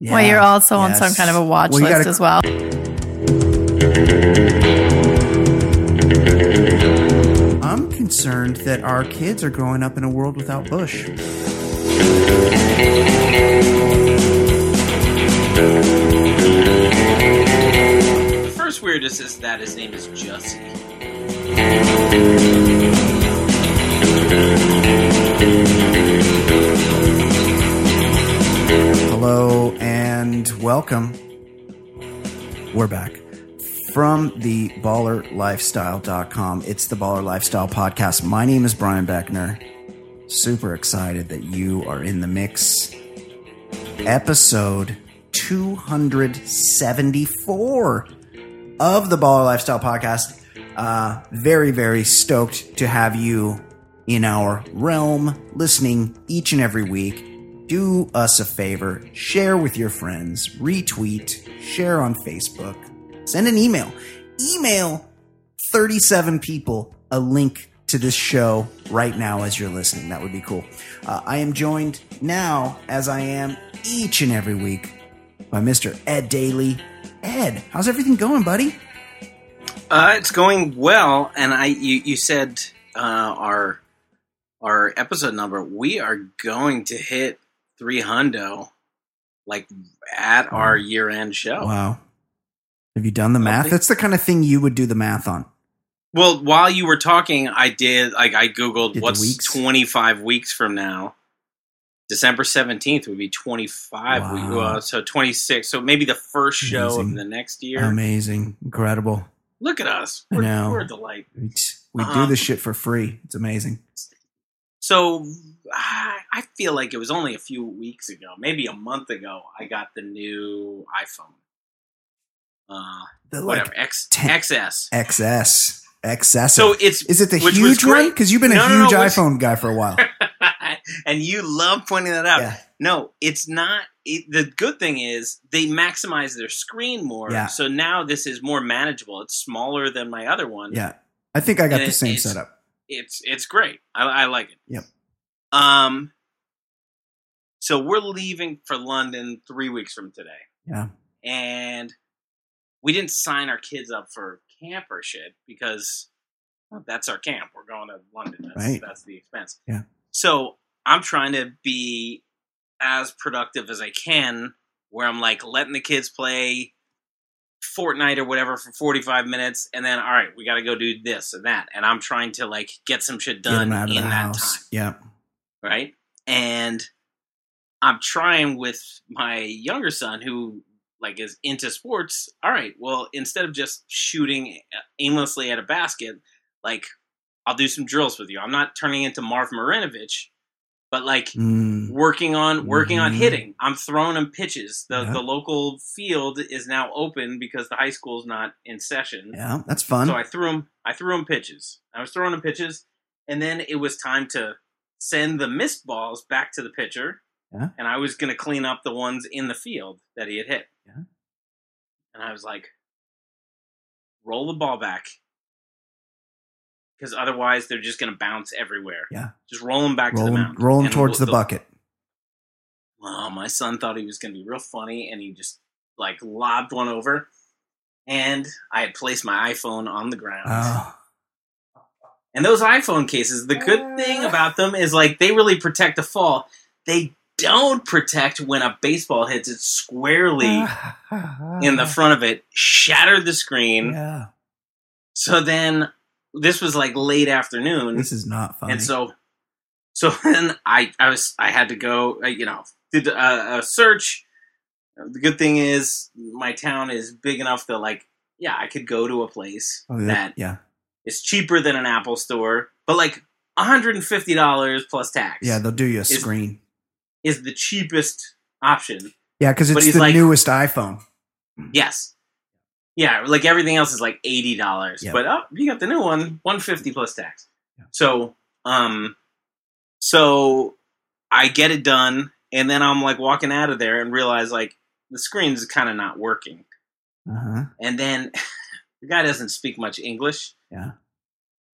well, you're also on some kind of a watch Well, list gotta- as well. I'm concerned that our kids are growing up in a world without Bush. The first weirdest is that his name is Jussie. Hello and welcome. We're back from the ballerlifestyle.com. It's the Baller Lifestyle Podcast. My name is Brian Beckner. Super excited that you are in the mix. Episode 274 of the Baller Lifestyle Podcast. Uh, very, very stoked to have you in our realm listening each and every week. Do us a favor, share with your friends, retweet, share on Facebook, send an email. Email 37 people a link to this show right now as you're listening. That would be cool. Uh, I am joined now, as I am each and every week, by Mr. Ed Daly. Ed, how's everything going, buddy? Uh, it's going well, and I you, you said uh, our our episode number. We are going to hit three hundo, like at our year end show. Wow. Have you done the math? think- That's the kind of thing you would do the math on. Well, while you were talking, I did like I googled Did what's weeks? twenty five weeks from now. December seventeenth would be twenty five. Wow. Uh, so twenty six. So maybe the first show Amazing. of the next year. Amazing. Incredible. Look at us. I We're, know. we're a delight. We, we do Uh-huh. this shit for free. It's amazing. So I I feel like it was only a few weeks ago, maybe a month ago, I got the new iPhone. Uh, The whatever like X 10 XS. XS. XS. So it's is it the huge one? Because you've been a No, no, no, huge which- iPhone guy for a while. and you love pointing that out. yeah. No, it's not. It, the good thing is they maximize their screen more. Yeah. So now this is more manageable. It's smaller than my other one. Yeah. I think I got And the it- same it's- setup. It's it's great. I, I like it. Yep. Um. So we're leaving for London three weeks from today. Yeah. and we didn't sign our kids up for camp or shit because well, that's our camp. We're going to London. That's, Right. that's the expense. Yeah. So I'm trying to be as productive as I can, where I'm like letting the kids play Fortnite or whatever for 45 minutes, and then all right, we got to go do this and that, and I'm trying to like get some shit done them out of in that house. time Yeah. Right? And I'm trying with my younger son who like is into sports. All right, well, instead of just shooting aimlessly at a basket, like I'll do some drills with you. I'm not turning into Marv Marinovich, but like Mm, working on working on Mhm. hitting. I'm throwing him pitches. The Yeah. the local field is now open because the high school's not in session. yeah. That's fun. So I threw him. I threw him pitches. I was throwing him pitches, and then it was time to send the missed balls back to the pitcher. Yeah. And I was going to clean up the ones in the field that he had hit. Yeah. And I was like, roll the ball back, because otherwise they're just going to bounce everywhere. Yeah. Just roll them back roll to the them, mound. roll 'em And towards the the- bucket. My son thought he was going to be real funny, and he just like lobbed one over. And I had placed my iPhone on the ground. Oh, And those iPhone cases, the good thing about them is like they really protect the fall. They don't protect when a baseball hits it squarely in the front of it, shattered the screen. Yeah. So then this was like late afternoon, This is not funny. and so so then I I was I had to go, uh, you know, did a, a search. The good thing is my town is big enough that like yeah, I could go to a place Oh, that yeah. It's cheaper than an Apple store, but like $150 plus tax Yeah. They'll do you a Is- screen. is the cheapest option. Yeah. Because it's the like- newest iPhone. Yes. Yeah, like everything else is like $80. Yeah. But oh, you got the new one, 150 plus tax. Yeah. So, um so I get it done and then I'm like walking out of there and realize like the screen's kind of not working. Uh huh. And then the guy doesn't speak much English. Yeah.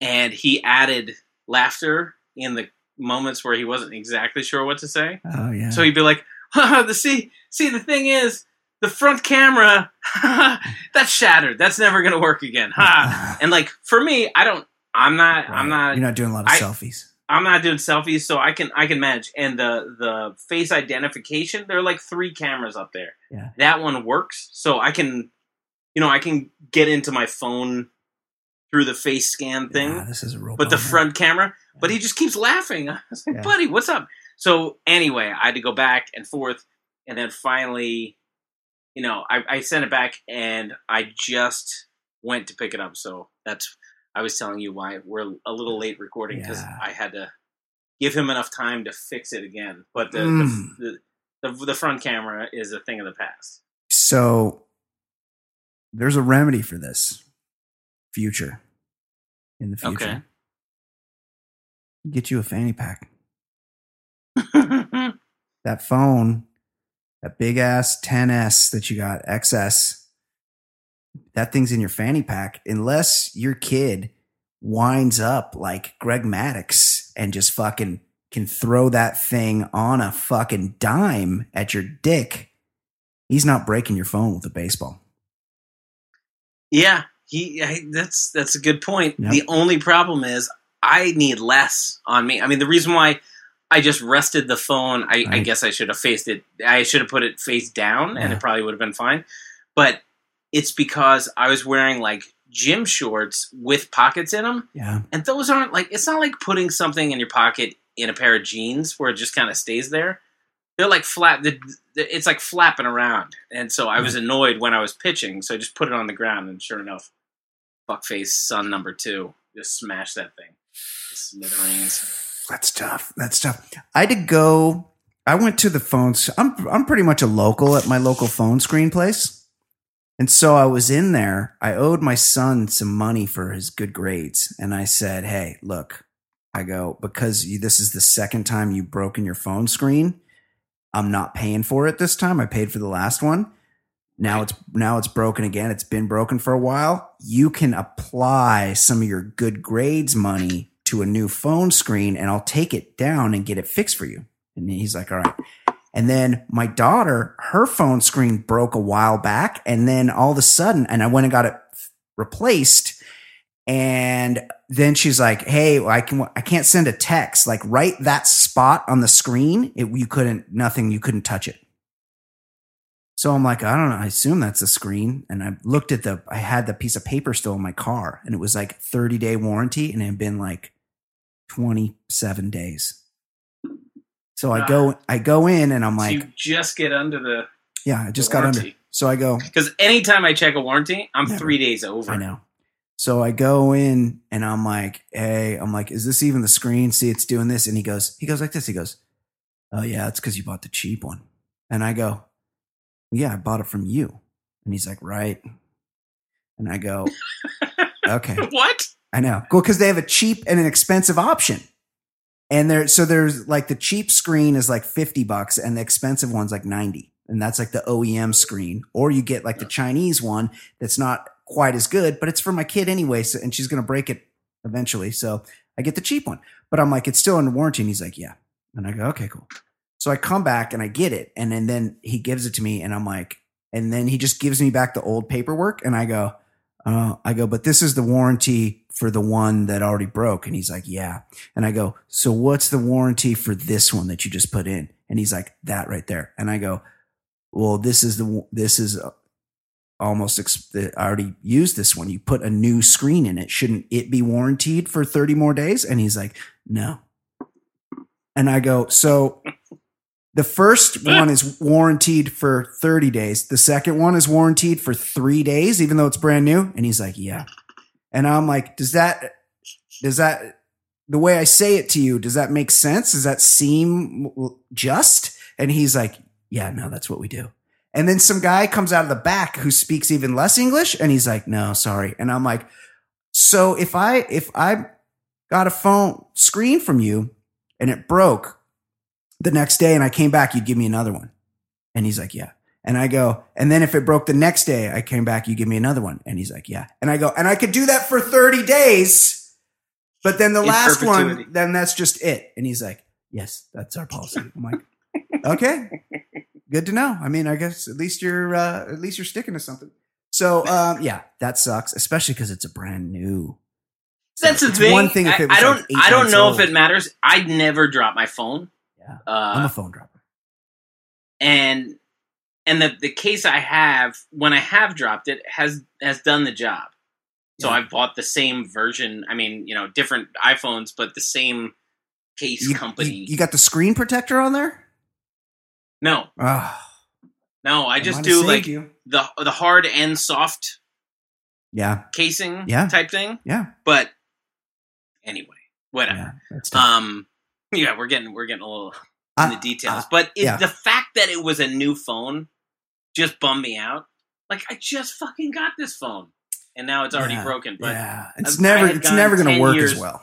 and he added laughter in the moments where he wasn't exactly sure what to say. Oh yeah. So he'd be like, the see see the thing is the front camera that's shattered. That's never gonna work again. Ha. and like for me, I don't. I'm not. I'm not. You're not doing a lot of I- selfies. I'm not doing selfies, so I can I can manage. And the the face identification, there are like three cameras up there. Yeah. That one works, so I can, you know, I can get into my phone through the face scan thing. Yeah, this is real. but the front camera, but he just keeps laughing. I was like, Yeah. buddy, what's up? So anyway, I had to go back and forth, and then finally, you know, I, I sent it back, and I just went to pick it up. So that's I was telling you why we're a little late recording because Yeah. I had to give him enough time to fix it again. But the, Mm. the the the front camera is a thing of the past. So there's a remedy for this. Future. In the future. Okay. Get you a fanny pack. That phone, that big ass 10S that you got, XS, that thing's in your fanny pack. Unless your kid winds up like Greg Maddux and just fucking can throw that thing on a fucking dime at your dick, he's not breaking your phone with a baseball. Yeah, he. I, that's that's a good point. Yep. The only problem is I need less on me. I mean, the reason why I just rested the phone, I, I guess I should have faced it. I should have put it face down, and it probably would have been fine. But it's because I was wearing like gym shorts with pockets in them, Yeah. and those aren't like. It's not like putting something in your pocket in a pair of jeans where it just kind of stays there. They're like flat. The, the, it's like flapping around, and so I was annoyed when I was pitching. So I just put it on the ground, and sure enough, fuckface son number two just smashed that thing. Smithereens. That's tough. That's tough. I had to go. I went to the phones. I'm I'm pretty much a local at my local phone screen place, and so I was in there. I owed my son some money for his good grades, and I said, "Hey, look, I go because you, this is the second time you've broken your phone screen. I'm not paying for it this time. I paid for the last one. Now it's now it's broken again. It's been broken for a while. You can apply some of your good grades money to a new phone screen and I'll take it down and get it fixed for you. And he's like, all right. And then my daughter, her phone screen broke a while back. And then all of a sudden, and I went and got it replaced. And then she's like, Hey, I can, I can't send a text. Like right that spot on the screen, it, you couldn't, nothing, you couldn't touch it. So I'm like, I don't know. I assume that's a screen. And I looked at the, I had the piece of paper still in my car and it was like 30 day warranty and it had been like 27 days. So I go, I go in and I'm So like, you just get under the yeah, I just got under. So I go, because anytime I check a warranty, I'm Never. three days over. I know. So I go in and I'm like, hey, I'm like, is this even the screen? See, it's doing this. And he goes, he goes like this. He goes, oh yeah, it's because you bought the cheap one. And I go, yeah, I bought it from you. And he's like, right. And I go, okay. What? I know. Well, because they have a cheap and an expensive option. And there, so there's like the cheap screen is like 50 bucks and the expensive one's like 90. And that's like the OEM screen. Or you get like the Chinese one that's not quite as good, but it's for my kid anyway. So, and she's going to break it eventually. So I get the cheap one, but I'm like, it's still under warranty. And he's like, yeah. And I go, okay, cool. So I come back and I get it. And then, then he gives it to me and I'm like, and then he just gives me back the old paperwork. And I go, uh, I go, but this is the warranty for the one that already broke. And he's like, yeah. And I go, so what's the warranty for this one that you just put in? And he's like, that right there. And I go, well, this is the, this is uh, almost, I already used this one. You put a new screen in it. Shouldn't it be warranted for 30 more days? And he's like, no. And I go, so the first one is warranted for 30 days. The second one is warranted for three days, even though it's brand new. And he's like, yeah. And I'm like, does that, does that, the way I say it to you, does that make sense? Does that seem just? And he's like, yeah, no, that's what we do. And then some guy comes out of the back who speaks even less English and he's like, no, sorry. And I'm like, so if I, if I got a phone screen from you and it broke the next day and I came back, you'd give me another one. And he's like, yeah. And I go, and then if it broke the next day, I came back, you give me another one. And he's like, yeah. And I go, and I could do that for 30 days. But then the In last perpetuity. one, then that's just it. And he's like, yes, that's our policy. I'm like, okay. Good to know. I mean, I guess at least you're uh, at least you're sticking to something. So um, yeah, that sucks, especially because it's a brand new. So That's the thing. One thing I, I don't. like I don't know old. if it matters. I'd never drop my phone. Yeah, I'm Uh, a phone dropper. and and the the case I have when I have dropped it has has done the job. So Yeah. I've bought the same version. I mean, you know, different iPhones, but the same case You, company. you, you got the screen protector on there. No, Oh, no, I just do like you. the the hard and soft Yeah, casing Yeah. type thing. yeah, But anyway, whatever. yeah. Um, yeah, we're getting we're getting a little in I- the details, I- but it, yeah. the fact that it was a new phone just bummed me out. Like I just fucking got this phone, and now it's already Yeah, broken. But yeah, it's I never it's never going to work years- as well.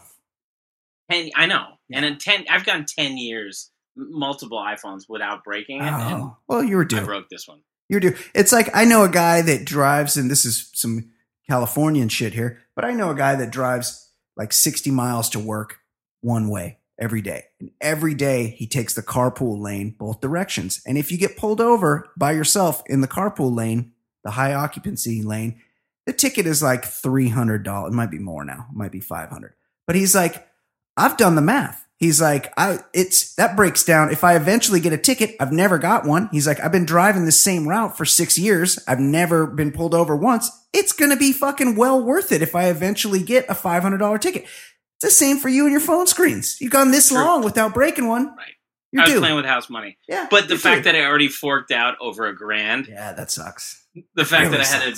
ten, I know, and in ten, I've gone ten years, multiple iPhones without breaking it, Oh, well, you were doing I broke this one. You're due. It's like I know a guy that drives, and this is some Californian shit here, but I know a guy that drives like 60 miles to work one way every day. And every day he takes the carpool lane both directions. And if you get pulled over by yourself in the carpool lane, the high occupancy lane, the ticket is like $300. It might be more now. It might be 500. But he's like, I've done the math. He's like, I it's that breaks down. If I eventually get a ticket, I've never got one. He's like, I've been driving the same route for six years. I've never been pulled over once. It's gonna be fucking well worth it if I eventually get a five hundred dollar ticket. It's the same for you and your phone screens. You've gone this True. long without breaking one. Right. You're I was due. playing with house money, yeah, but the fact due. that I already forked out over a grand, yeah, that sucks. the fact Really that I had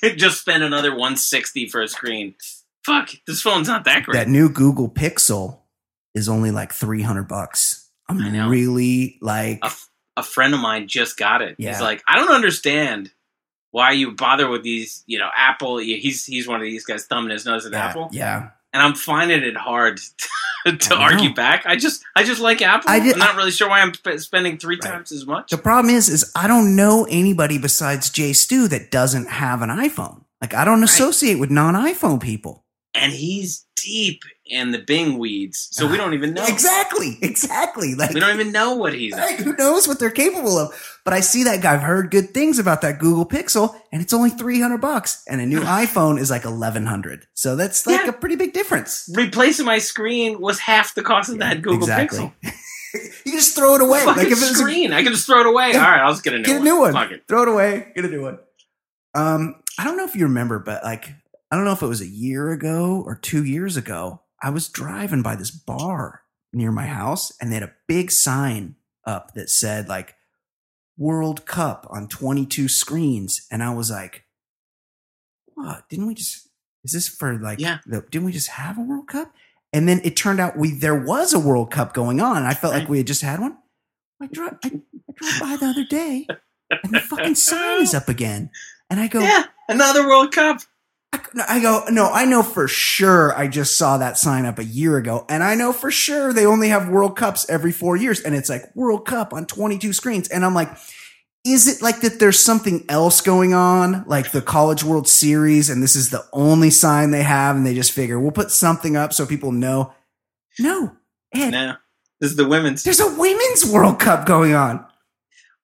to just spend another one sixty for a screen. Fuck, this phone's not that great. that new Google Pixel is only like three hundred bucks. I'm I know. really like, a, a friend of mine just got it. Yeah. He's like, I don't understand why you bother with these. You know, Apple. He's he's one of these guys thumbing his nose at yeah, Apple, yeah. and I'm finding it hard to I know. argue back. I just I just like Apple. I I'm not really sure why I'm sp- spending three Right. times as much. The problem is, is I don't know anybody besides Jay Stu that doesn't have an iPhone. Like I don't associate with non-iPhone people. And he's deep in the Bing weeds, so we don't even know. Exactly, exactly. Like We don't even know what he's. Right, who knows what they're capable of? But I see that guy. I've heard good things about that Google Pixel, and it's only three hundred bucks, and a new iPhone is like eleven hundred. So that's like Yeah. a pretty big difference. Replacing my screen was half the cost of that Google exactly. Pixel. you can just throw it away. Like if it's was a, screen, I can just throw it away. Yeah. All right, I'll just get a new get a one. new one, Fuck it. throw it away, get a new one. Um, I don't know if you remember, but like I don't know if it was a year ago or two years ago. I was driving by this bar near my house, and they had a big sign up that said like World Cup on 22 screens. And I was like, what? Didn't we just, is this for like, Yeah. the, didn't we just have a World Cup? And then it turned out we, there was a World Cup going on. I felt like we had just had one. I drove, I, I drove by the other day and the fucking sign is up again. And I go, Yeah, another World Cup. I, I go, no, I know for sure I just saw that sign up a year ago. And I know for sure they only have World Cups every four years. And it's like World Cup on 22 screens. And I'm like, is it like that there's something else going on, like the College World Series, and this is the only sign they have, and they just figure we'll put something up so people know? No, Ed, No, this is the women's. there's a women's World Cup going on.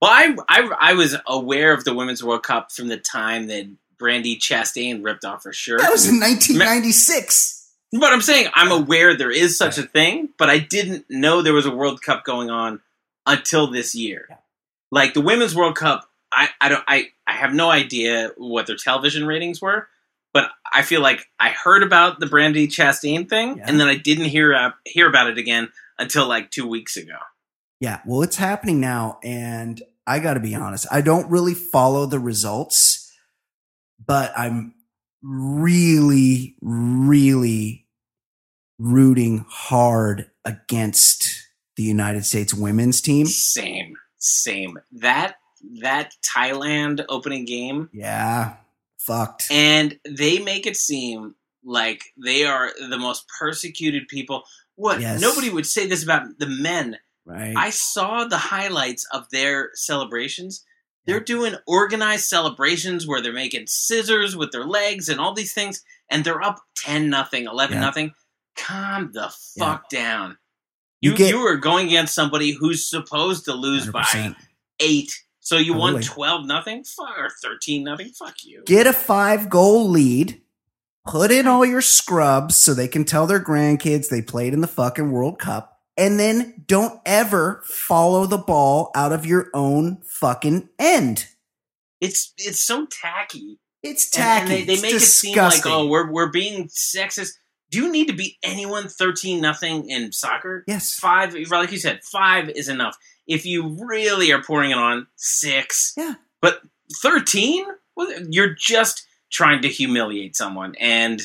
Well, I, I I was aware of the women's World Cup from the time that Brandi Chastain ripped off her shirt. That was in 1996. But I'm saying I'm aware there is such a thing, but I didn't know there was a World Cup going on until this year. Like the Women's World Cup, I, I don't I, I have no idea what their television ratings were, but I feel like I heard about the Brandi Chastain thing, Yeah. and then I didn't hear uh, hear about it again until like two weeks ago. Yeah, well, it's happening now, and I got to be honest. I don't really follow the results, but I'm really, really rooting hard against the United States women's team. Same, same. That that Thailand opening game Yeah, fucked. and they make it seem like they are the most persecuted people. What? Yes. Nobody would say this about the men. Right? I saw the highlights of their celebrations. They're doing organized celebrations where they're making scissors with their legs and all these things, and they're up ten nothing, eleven nothing. Calm the fuck down. You You get- you are going against somebody who's supposed to lose by 100%. eight. So you won twelve nothing, or thirteen nothing. Fuck you. Get a five goal lead. Put in all your scrubs so they can tell their grandkids they played in the fucking World Cup. And then don't ever follow the ball out of your own fucking end. It's it's so tacky. It's tacky. And, they, they It's make disgusting. it seem like oh we're we're being sexist. Do you need to beat anyone thirteen nothing in soccer? yes. Five, like you said, five is enough. If you really are pouring it on, six. Yeah. But thirteen, well, you're just trying to humiliate someone, and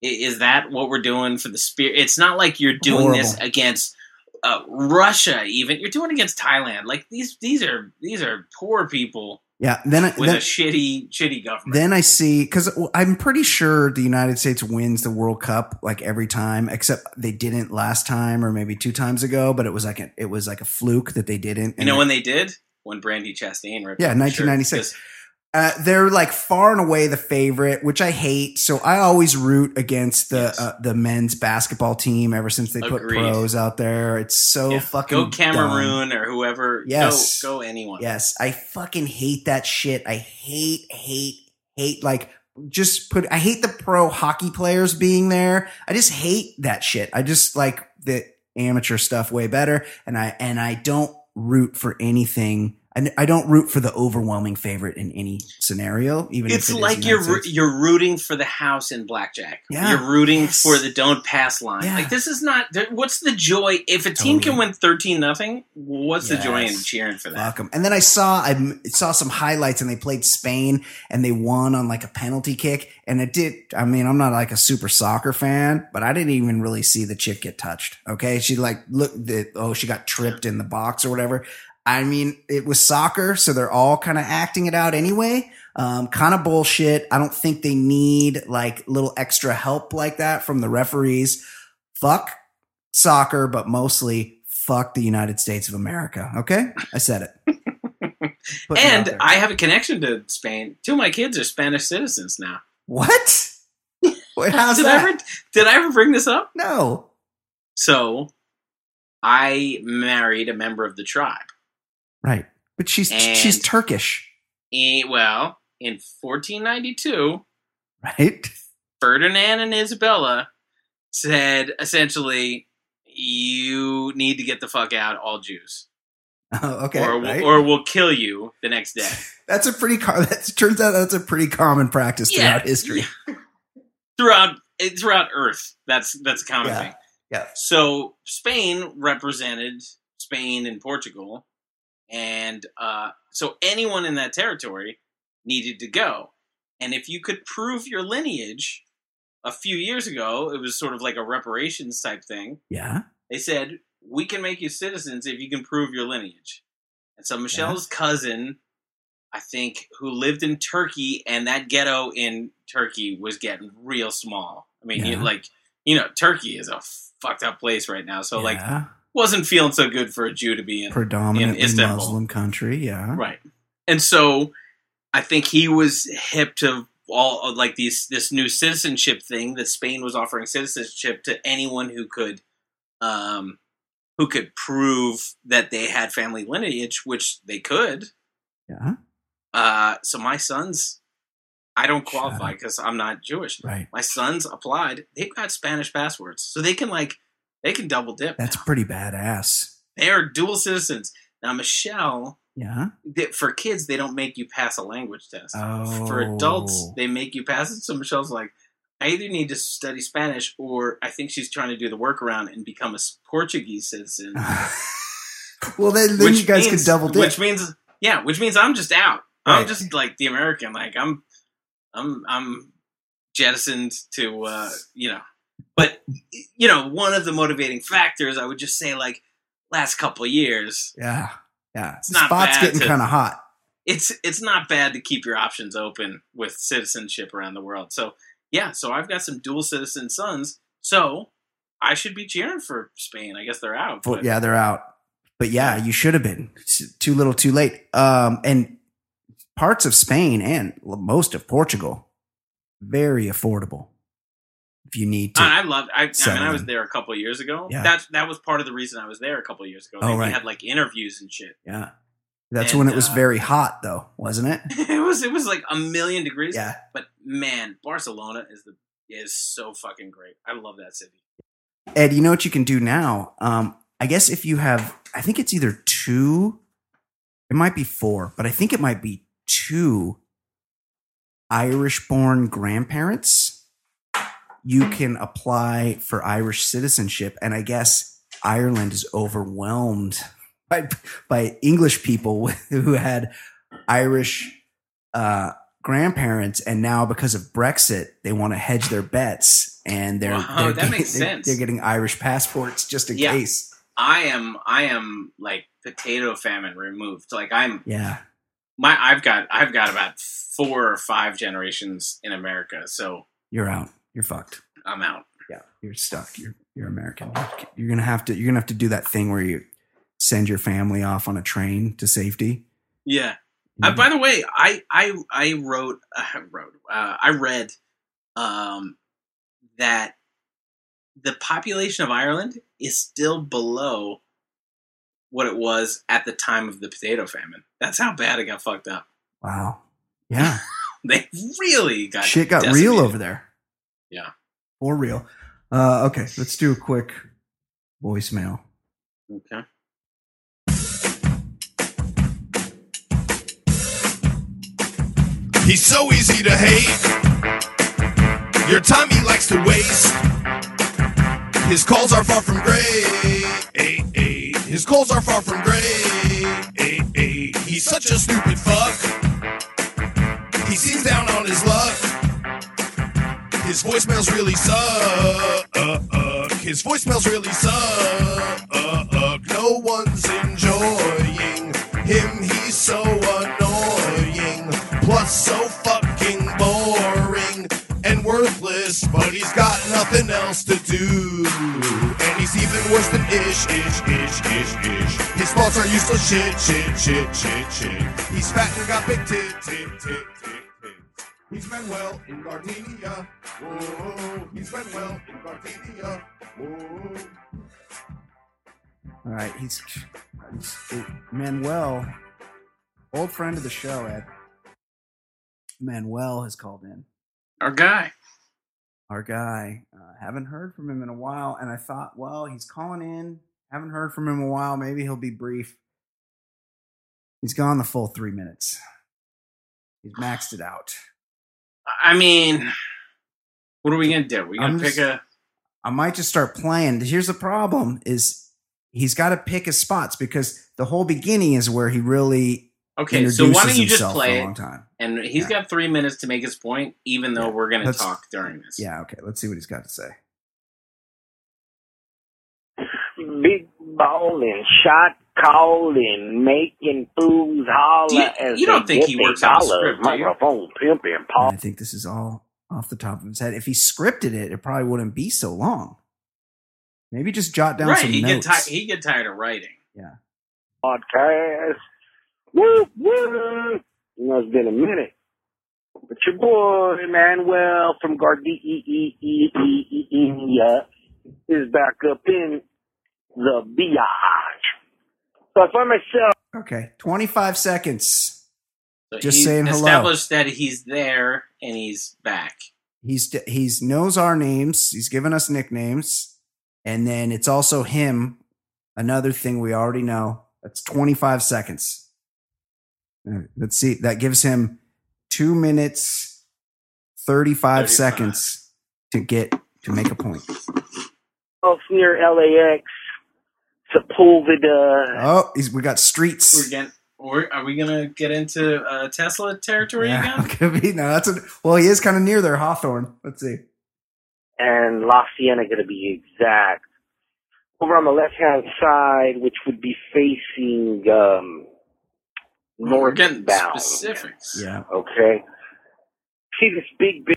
is that what we're doing for the spirit? It's not like you're doing this against uh, Russia. Even you're doing against Thailand. Like these, these are these are poor people Yeah. Then, I- with then a shitty, shitty government. Then I see because I'm pretty sure the United States wins the World Cup like every time, except they didn't last time or maybe two times ago. But it was like a, it was like a fluke that they didn't. you know when they did when Brandi Chastain ripped Yeah, off shirt, 1996. Uh, they're like far and away the favorite, which I hate. So I always root against the Yes. uh, the men's basketball team ever since they put pros out there. It's so yeah, fucking go dumb. Cameroon or whoever. Yes. go, go anyone. Yes, I fucking hate that shit. I hate, hate, hate. Like, just put. I hate the pro hockey players being there. I just hate that shit. I just like the amateur stuff way better. And I and I don't root for anything. I, I don't root for the overwhelming favorite in any scenario. Even It's if it like you're you're rooting for the house in blackjack. Yeah. You're rooting Yes. for the don't pass line. Yeah. Like this is not. What's the joy if a team can win thirteen nothing? What's the joy in cheering for that? 'em. And then I saw I saw some highlights and they played Spain and they won on like a penalty kick and it did. I mean, I'm not like a super soccer fan, but I didn't even really see the chick get touched. Okay, she like looked that oh she got tripped in the box or whatever. I mean, it was soccer, so they're all kind of acting it out anyway. Um, kind of bullshit. I don't think they need like little extra help like that from the referees. Fuck soccer, but mostly fuck the United States of America. Okay, I said it. Putting it out And. I have a connection to Spain. Two of my kids are Spanish citizens now. what? Wait, how's did that? I ever did I ever bring this up? no. So, I married a member of the tribe. Right, but she's And- she's Turkish, Eh, well, in 1492, right? Ferdinand and Isabella said essentially, "You need to get the fuck out, all Jews, Oh, okay, or right. or we'll kill you the next day." that's a pretty. Com- that turns out that's a pretty common practice throughout history. throughout eh, throughout Earth. That's that's a common Yeah. thing. Yeah. So Spain represented Spain and Portugal, and uh, so anyone in that territory needed to go. And if you could prove your lineage, a few years ago, it was sort of like a reparations type thing. Yeah. They said we can make you citizens if you can prove your lineage. And so Michelle's cousin, I think, who lived in Turkey, and that ghetto in Turkey was getting real small. I mean, you, Yeah. like you know, Turkey is a fucked up place right now. So like, yeah. Wasn't feeling so good for a Jew to be in. predominantly Istanbul. Muslim country. Yeah. Right. And so I think he was hip to all like these this new citizenship thing that Spain was offering citizenship to anyone who could um who could prove that they had family lineage, which they could. Yeah. Uh so my sons I don't qualify because I'm not Jewish. Right. My sons applied. They've got Spanish passports. So they can like they can double dip. That's now. pretty badass. They are dual citizens. Now Michelle Yeah. for kids they don't make you pass a language test Oh. for adults they make you pass it so michelle's like i either need to study spanish or i think she's trying to do the workaround and become a portuguese citizen well, then, then you guys means- can double dip. which means yeah which means i'm just out i'm just like the american like i'm i'm i'm jettisoned to uh you know but you know one of the motivating factors i would just say like last couple of years yeah. Yeah. It's not Spot's getting kind of hot. it's it's not bad to keep your options open with citizenship around the world. So yeah, so I've got some dual citizen sons. So I should be cheering for Spain. I guess they're out. But- yeah, they're out. But yeah, you should have been It's too little, too late. Um, and parts of Spain and most of Portugal, very affordable. If you need to, I loved. I, I mean, I was there a couple years ago. Yeah. That that was part of the reason I was there a couple years ago. Oh, They right. had like interviews and shit. yeah, That's And, when it was uh, very hot, though, wasn't it? it was it was like a million degrees. Yeah. But man, Barcelona is the is so fucking great. I love that city. Ed, you know what you can do now? Um, I guess if you have, I think it's either two, it might be four, but I think it might be two Irish born grandparents. You can apply for Irish citizenship. And I guess Ireland is overwhelmed by, by English people who had Irish uh, grandparents. And now, because of Brexit, they want to hedge their bets. And they're, Wow, they're that makes they're- sense. They're getting Irish passports just in Yeah. case. I am I am like potato famine removed. Like I'm Yeah. my I've got I've got about four or five generations in America, so You're out. You're fucked. I'm out. Yeah. You're stuck. You're you're American. You're gonna have to you're gonna have to do that thing where you send your family off on a train to safety. Yeah. Uh, by the way, I I I wrote I wrote uh, I read um, that the population of Ireland is still below what it was at the time of the potato famine. That's how bad it got fucked up. wow. Yeah. They really got Shit got decimated. real over there. Yeah. For real. Uh, okay, let's do a quick voicemail. Okay. He's so easy to hate. Your time he likes to waste. His calls are far from great. His calls are far from great. He's such a stupid voicemails really suck. His voicemails really suck. No one's enjoying him. He's so annoying. Plus, so fucking boring and worthless. But he's got nothing else to do. And he's even worse than ish, ish, ish, ish, ish. His thoughts are useless shit, shit, shit, shit, shit. He's fat and got big tit, tit, tit, tit, tit. He's Manuel in Gardena. Whoa, he's Manuel in Gardena. Whoa. All right, he's, he's Manuel, old friend of the show, Ed. Manuel has called in. Our guy. our guy. Uh, haven't heard from him in a while, and I thought, well, he's calling in. Haven't heard from him in a while. Maybe he'll be brief. He's gone the full three minutes. He's maxed it out. I mean, what are we gonna do? We gonna I'm pick just- a I might just start playing. Here's the problem: is he's got to pick his spots because the whole beginning is where he really okay. So why don't you just play a it? long time. And he's Yeah. got three minutes to make his point, even though Yeah. we're gonna talk during this. Yeah, okay. Let's see what he's got to say. big ballin', shot calling, making fools holler Do you- as you don't they think he works on a dollars. script, do you? Microphone pimping, And Paul. I think this is all off the top of his head. If he scripted it, it probably wouldn't be so long. Maybe just jot down right. some He get notes. tired. He get tired of writing. yeah. podcast. Woo woo! You know, it's been a minute. But your boy Manuel from Gardena is back up in the biatch. So I find myself Okay. 25 seconds. So Just he's saying hello. established that he's there and he's back. He's he's knows our names. He's given us nicknames, and then it's also him. Another thing we already know. That's 25 seconds. Let's see. That gives him two minutes, 35, 35. seconds to get to make a point. near LAX, Sepulveda. Oh, he's, we got streets. We're streets. getting. Or are we gonna get into uh, Tesla territory Yeah, again? could be. No, that's a, well, he is kind of near there, Hawthorne. Let's see. and La Cienega to be exact. Over on the left hand side, which would be facing um, We're northbound. specifics. Yeah, Okay. See this big, big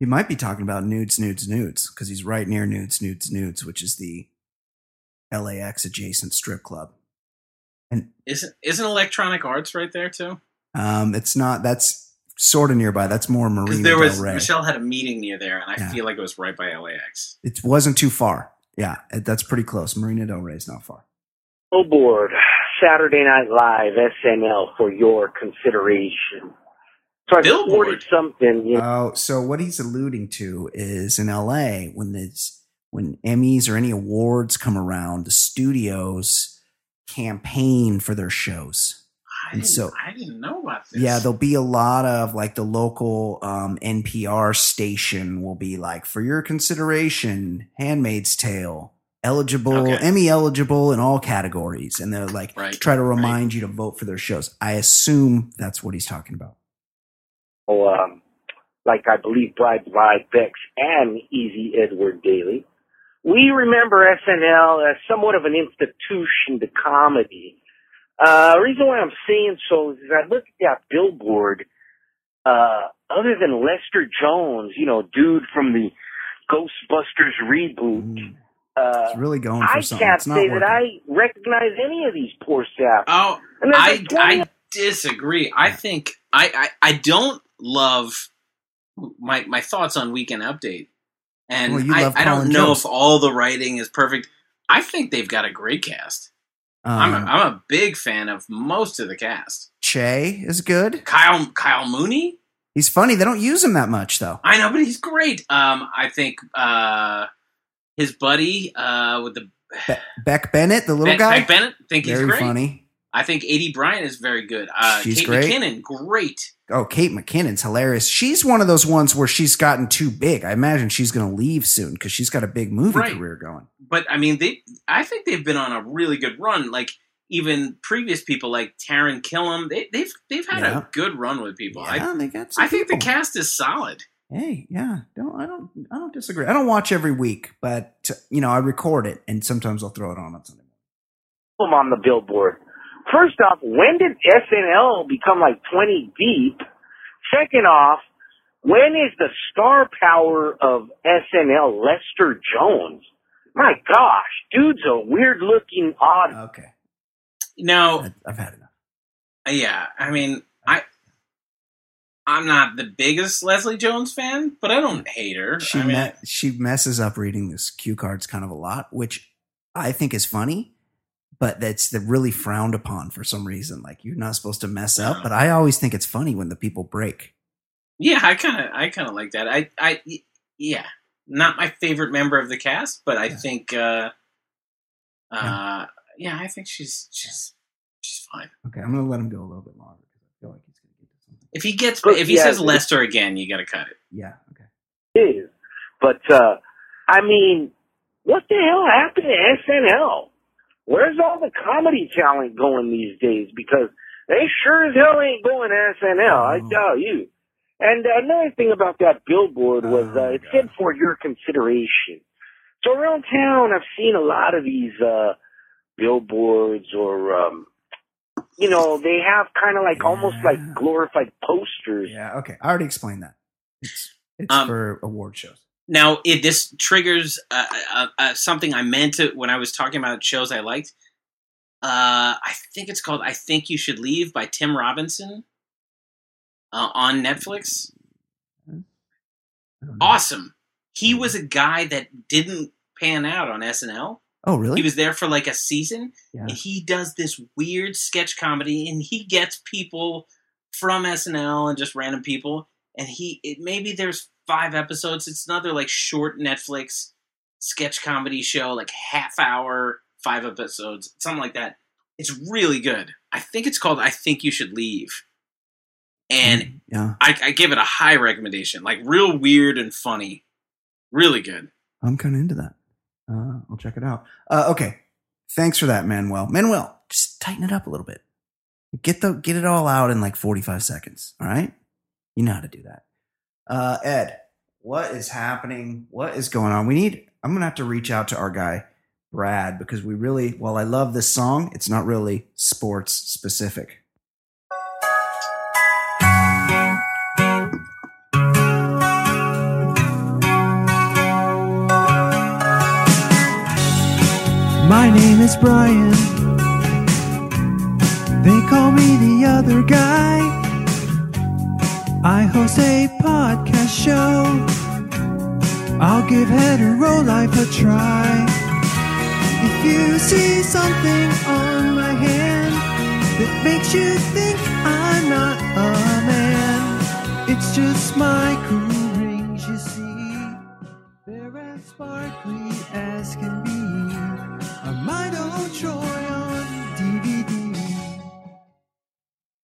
he might be talking about nudes, nudes, nudes because he's right near nudes, nudes, nudes, which is the LAX adjacent strip club. And Isn't isn't Electronic Arts right there too? um, it's not. That's sort of nearby. That's more Because Marina there was Del Rey. Michelle had a meeting near there, and I Yeah. feel like it was right by LAX. It wasn't too far. Yeah, it- that's pretty close. Marina Del Rey is not far. billboard Saturday Night Live, SNL, for your consideration. So I Billboard. reported something. You know, Oh, so what he's alluding to is in LA when there's when Emmys or any awards come around, the studios campaign for their shows. I And didn't, so- I didn't know about this. Yeah, there'll be a lot of like the local um, NPR station will be like, for your consideration, Handmaid's Tale, eligible, Okay. Emmy eligible in all categories. And they're like, Right, try to remind you to vote for their shows. I assume that's what he's talking about. um, like I believe Bride Bride Bex and Easy Edward Daly. We remember SNL as somewhat of an institution to comedy. Uh, reason why I'm saying so is I look at that billboard, uh, other than Lester Jones, you know, dude from the Ghostbusters reboot, Mm, uh, It's really going for I something. can't It's not say working. that I recognize any of these poor staff. Oh, And I, like I disagree. I think I, I, I don't love my my thoughts on Weekend Update, and Well, I, I don't Colin know if all the writing is perfect. I think they've got a great cast. I'm, a, Um, I'm a big fan of most of the cast. Che is good. Kyle Kyle Mooney, He's funny. They don't use him that much though. I know, but he's great. Um, I think uh, his buddy uh, with the Be- Beck Bennett, the little guy, Beck Bennett, think he's very great. funny. I think Aidy Bryant is very good. Uh, She's Kate great. McKinnon, great. Oh, Kate McKinnon's hilarious. She's one of those ones where she's gotten too big. I imagine she's going to leave soon because she's got a big movie Right. career going. but I mean, they. I think they've been on a really good run. Like even previous people, like Taran Killam, they, they've they've had Yeah. a good run with people. Yeah, they got some I I think the cast is solid. Hey, yeah, don't I don't I don't disagree. I don't watch every week, but you know I record it and sometimes I'll throw it on on Sunday. them on the billboard. First off, when did SNL become like 20 deep? Second off, when is the star power of SNL Lester Jones? My gosh, dude's a weird looking odd. Okay, Now, I- I've had enough. yeah, I mean, I. I'm not the biggest Leslie Jones fan, but I don't hate her. She I mean, me- she messes up reading this cue cards kind of a lot, which I think is funny, but that's the really frowned upon for some reason. Like you're not supposed to mess up, but I always think it's funny when the people break. yeah, I kind of, I kind of like that. I, I, yeah, not my favorite member of the cast, but I Yeah. think, uh, uh, yeah, I think she's she's she's fine. Okay, I'm gonna let him go a little bit longer because I feel like he's gonna get to something. If he gets, But, if he yeah, says Lester again, you got to cut it. Yeah. Okay. is. But, uh, I mean, what the hell happened to SNL? Where's all the comedy talent going these days? Because they sure as hell ain't going to SNL, I Oh. tell you. And another thing about that billboard was, Oh, uh, it God. said for your consideration. So around town, I've seen a lot of these, uh, billboards or, um, you know, they have kind of like almost like glorified posters. Yeah. Okay. I already explained that. It's it's Um, for award shows. Now, it this triggers uh, uh, uh, something I meant to when I was talking about shows I liked. Uh, I think it's called "I Think You Should Leave" by Tim Robinson uh, on Netflix. I don't know. Awesome. He was a guy that didn't pan out on SNL. Oh, really? He was there for like a season, yeah. and he does this weird sketch comedy, and he gets people from SNL and just random people, and he it, maybe there's five episodes. It's another like short Netflix sketch comedy show, like half hour, five episodes, something like that. It's really good. I think it's called "I Think You Should Leave," and yeah, I, I give it a high recommendation. Like real weird and funny, really good. I'm kind of into that. Uh, I'll check it out. Uh, okay. Thanks for that, Manuel. Manuel, just tighten it up a little bit. Get the get it all out in like 45 seconds. All right. You know how to do that. Uh, Ed, what is happening? What is going on? We need. I'm gonna have to reach out to our guy Brad because we really. While I love this song, it's not really sports specific. My name is Brian. They call me the other guy. I host a podcast show. I'll give hetero life a try. If you see something on my hand, that makes you think I'm not a man. It's just my cool rings, you see. They're as sparkly as can be. A Milo Troy on DVD.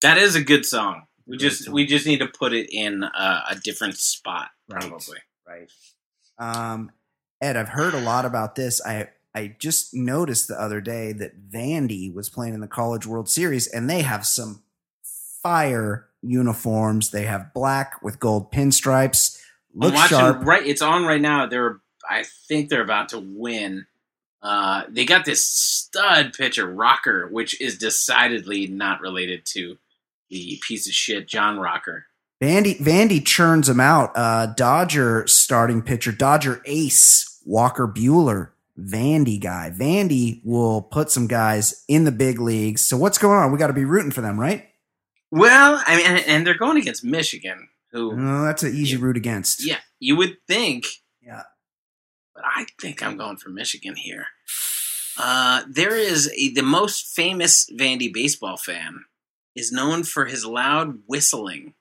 That is a good song. We just we just need to put it in uh, a different spot, Right. probably. Right. Um, Ed, I've heard a lot about this. I I just noticed the other day that Vandy was playing in the College World Series, and they have some fire uniforms. They have black with gold pinstripes. I'm Look watching sharp. right. It's on right now. They're I think they're about to win. Uh, they got this stud pitcher Rocker, which is decidedly not related to the piece of shit John Rocker. Vandy Vandy churns them out. Uh, Dodger starting pitcher, Dodger ace Walker Buehler, Vandy guy. Vandy will put some guys in the big leagues. So what's going on? We got to be rooting for them, right? Well, I mean, and, and they're going against Michigan, who No, that's an easy root against. yeah, you would think Yeah. but I think I'm going for Michigan here. Uh, there is a, the most famous Vandy baseball fan is known for his loud whistling.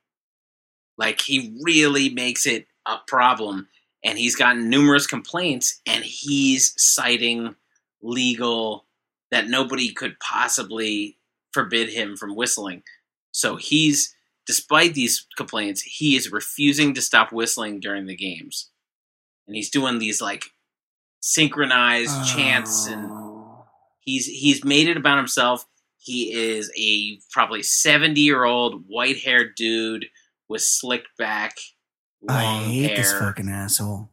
Like he really makes it a problem, and he's gotten numerous complaints, and he's citing legal that nobody could possibly forbid him from whistling. So he's, despite these complaints, he is refusing to stop whistling during the games, and he's doing these like synchronized chants and Oh. he's he's made it about himself. He is a probably seventy year old white haired dude with slicked back, long I hate hair. this fucking asshole.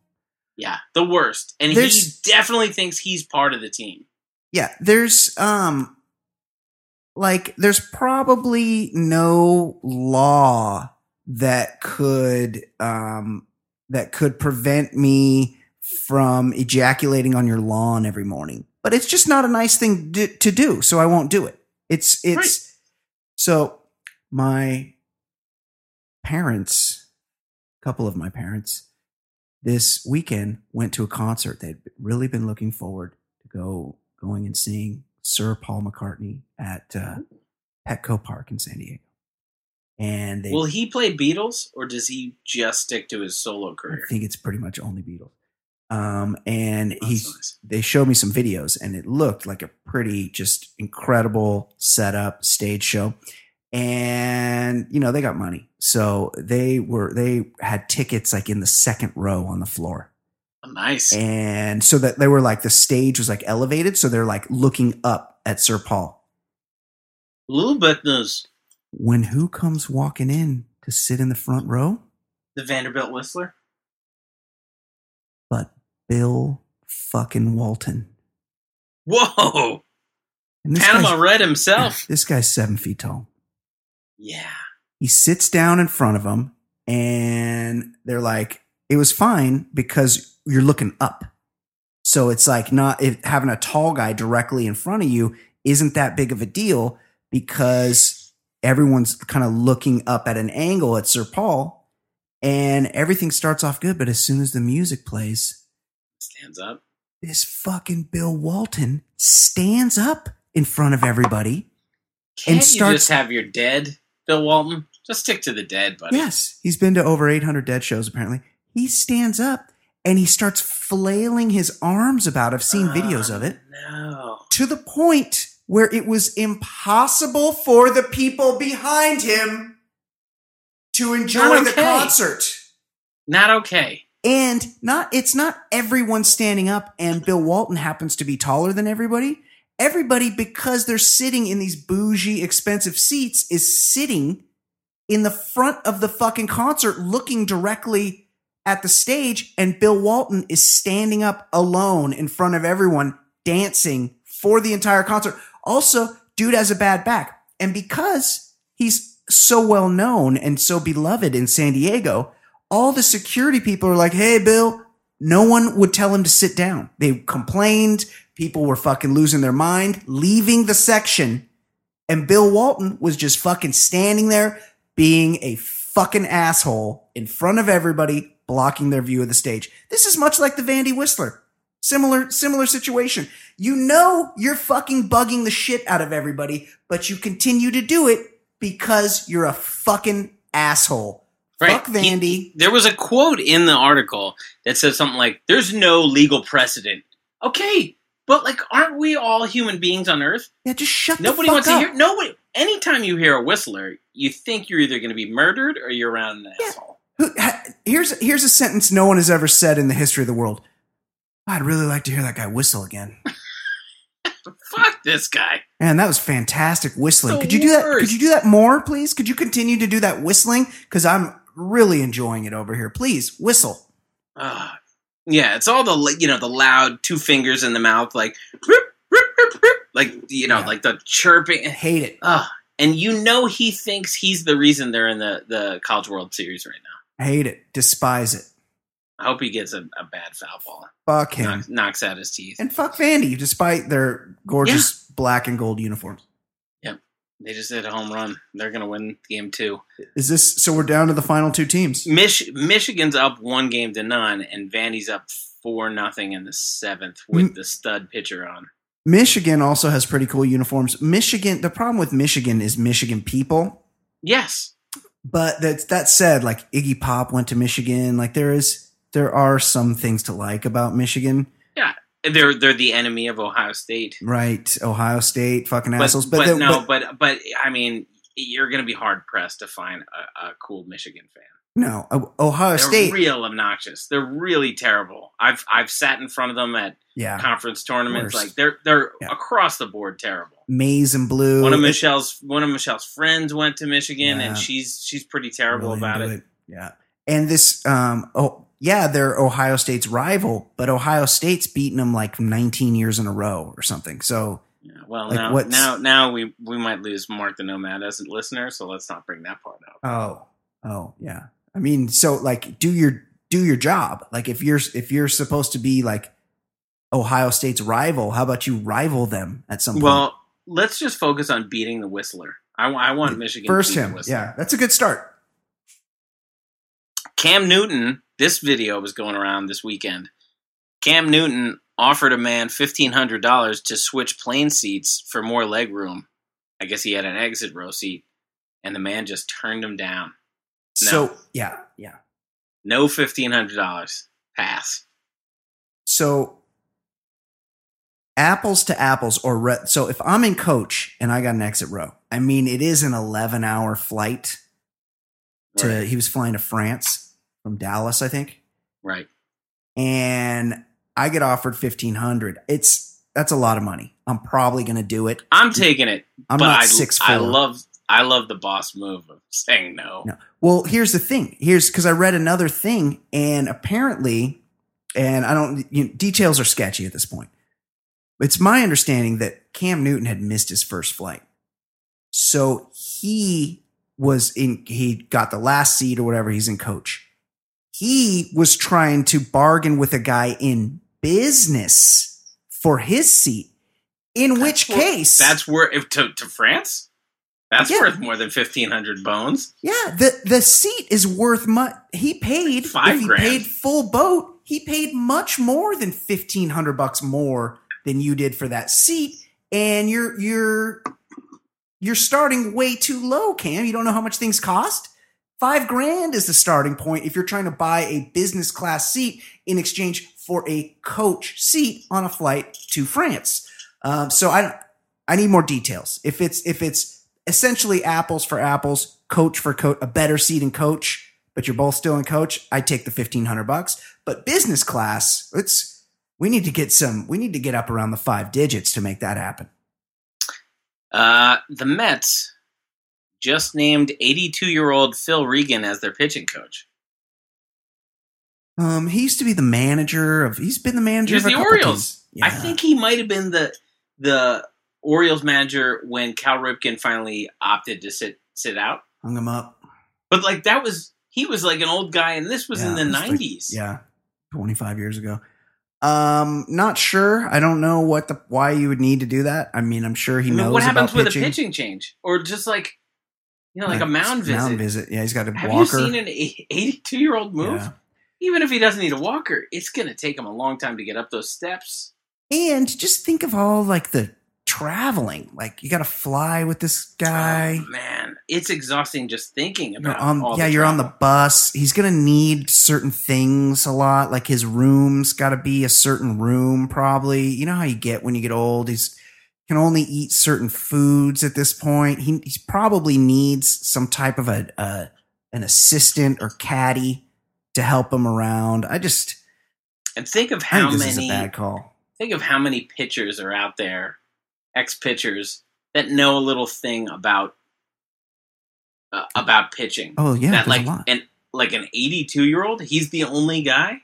yeah, the worst. And he definitely thinks he's part of the team. Yeah, there's um like there's probably no law that could um that could prevent me from ejaculating on your lawn every morning. But it's just not a nice thing to do, so I won't do it. It's it's Right. so my parents, a couple of my parents this weekend went to a concert they'd really been looking forward to go going and seeing Sir Paul McCartney at uh, Petco Park in San Diego. And they, Will he play Beatles or does he just stick to his solo career? I think it's pretty much only Beatles. Um, and he's nice. they showed me some videos and it looked like a pretty just incredible setup stage show and you know they got money so they were they had tickets like in the second row on the floor Oh, nice. and so that they were like the stage was like elevated so they're like looking up at sir paul Little bit when who comes walking in to sit in the front row The Vanderbilt Whistler. Bill fucking walton Whoa! Panama Red himself. this guy's seven feet tall Yeah. he sits down in front of him, and they're like it was fine because you're looking up so it's like not it, having a tall guy directly in front of you isn't that big of a deal because everyone's kind of looking up at an angle at sir paul and everything starts off good but as soon as the music plays Stands up. this fucking bill walton stands up in front of everybody Can't you starts- just have your dead, Bill Walton? Just stick to the dead, buddy. Yes, he's been to over 800 dead shows apparently. He stands up and he starts flailing his arms about. I've seen videos of it Oh, No. to the point where it was impossible for the people behind him to enjoy Not the concert. Not okay. And not it's not everyone standing up and Bill Walton happens to be taller than everybody. Everybody because they're sitting in these bougie expensive seats is sitting in the front of the fucking concert looking directly at the stage and Bill Walton is standing up alone in front of everyone dancing for the entire concert. Also, dude has a bad back. And because he's so well known and so beloved in San Diego, all the security people are like, Hey, Bill, no one would tell him to sit down. They complained. People were fucking losing their mind, leaving the section. And Bill Walton was just fucking standing there being a fucking asshole in front of everybody, blocking their view of the stage. This is much like the Vandy Whistler. Similar similar situation. You know you're fucking bugging the shit out of everybody, but you continue to do it because you're a fucking asshole. Fuck He- Vandy. there was a quote in the article that said something like, "There's no legal precedent." Okay, but like, aren't we all human beings on Earth? yeah, just shut Nobody the fuck wants up. to hear. Nobody. Anytime you hear a whistler, you think you're either going to be murdered or you're around an Yeah. asshole. Here's here's a sentence no one has ever said in the history of the world. I'd really like to hear that guy whistle again. Fuck this guy. Man, that was fantastic whistling. Could you do that? Could you do that more, please? Could you continue to do that whistling? Because I'm really enjoying it over here. Please whistle. Ah, yeah, it's all the you know the loud two fingers in the mouth, like like you know, Yeah. like the chirping. I hate it. Ah, and you know he thinks he's the reason they're in the the College World Series right now. I hate it. Despise it. I hope he gets a, a bad foul ball, Fuck him. knocks, knocks out his teeth. And fuck Vandy, despite their gorgeous black and gold uniforms. They just hit a home run. They're gonna win game two. Is this so? We're down to the final two teams. Mich- Michigan's up one game to none, and Vandy's up four nothing in the seventh with Mm. the stud pitcher on. Michigan also has pretty cool uniforms. Michigan. The problem with Michigan is Michigan people. Yes, But that that said, like Iggy Pop went to Michigan. Like there is there are some things to like about Michigan. They're they're the enemy of Ohio State. Right. Ohio State, fucking But, assholes. but, they- no, but, but I mean, you're going to be hard pressed to find a, a cool Michigan fan. no. Ohio They're State. real obnoxious. They're really terrible. I've I've sat in front of them at yeah. conference tournaments. Worst. Like they're they're Yeah. across the board terrible. Maize and blue. One of Michelle's one of Michelle's friends went to Michigan, Yeah. and she's she's pretty terrible really about into it. Yeah. And this, um, oh, yeah, they're Ohio State's rival, but Ohio State's beaten them like 19 years in a row or something. So, Yeah, well, Like, now now now we we might lose Mark the Nomad as a listener, so let's not bring that part up. oh, oh, yeah. I mean, so like, do your do your job. Like, if you're if you're supposed to be like Ohio State's rival, how about you rival them at some point? Well, let's just focus on beating the Whistler. I, I want Michigan to First him, Whistler. yeah, that's a good start. Cam Newton, this video was going around this weekend. Cam Newton offered a man $1,500 to switch plane seats for more leg room. I guess he had an exit row seat, and the man just turned him down. No. So, yeah, yeah. No $1,500. Pass. So apples to apples or re- so if I'm in coach and I got an exit row, I mean it is an 11 hour flight to Right. he was flying to France from Dallas, I think. right. And I get offered 1500. It's that's a lot of money. I'm probably going to do it. I'm taking it, I'm but not I, six I love I love the boss move of saying no. No. Well, here's the thing. Here's because I read another thing, and apparently, and I don't. You know, details are sketchy at this point. It's my understanding that Cam Newton had missed his first flight, so he was in. He got the last seat or whatever. He's in coach. He was trying to bargain with a guy in business for his seat. In which That's case, That's worth if to, to France. That's Yeah. worth more than fifteen hundred bones. Yeah, the the seat is worth much. He paid Five if he grand. paid full boat. He paid much more than fifteen hundred bucks more than you did for that seat, and you're you're you're starting way too low, Cam. You don't know how much things cost. Five grand is the starting point if you're trying to buy a business class seat in exchange for a coach seat on a flight to France. Um, so I I need more details. If it's if it's essentially apples for apples, coach for coach, a better seat in coach, but you're both still in coach, I take the fifteen hundred bucks. But business class, it's we need to get some. We need to get up around the five digits to make that happen. Uh, the Mets just named 82 year old Phil Regan as their pitching coach. Um, he used to be the manager of. He's been the manager He was of the Orioles. Yeah. I think he might have been the the Orioles manager when Cal Ripken finally opted to sit sit out. hung him up. But like that was he was like an old guy, and this was in the was like- nineties. yeah, twenty five years ago. Um, not sure. I don't know what the why you would need to do that. I mean, I'm sure he I mean, knows what happens about with pitching. a pitching change, or just like you know, like, a mound visit? Mound visit. Yeah, he's got a Have walker. you seen an eighty-two year old move? Yeah. even if he doesn't need a walker, it's going to take him a long time to get up those steps. And just think of all like the traveling. Like you got to fly with this guy. Oh, man, it's exhausting just thinking You're about. on, all yeah, you're on the bus. He's gonna need certain things a lot. Like his room's got to be a certain room, probably. You know how you get when you get old. He's can only eat certain foods at this point. He he's probably needs some type of a, a an assistant or caddy to help him around. I just And think of how many. bad call. think of how many pitchers are out there, ex pitchers that know a little thing about uh, about pitching. Oh yeah, that like a lot. an like an 82 year old, he's the only guy.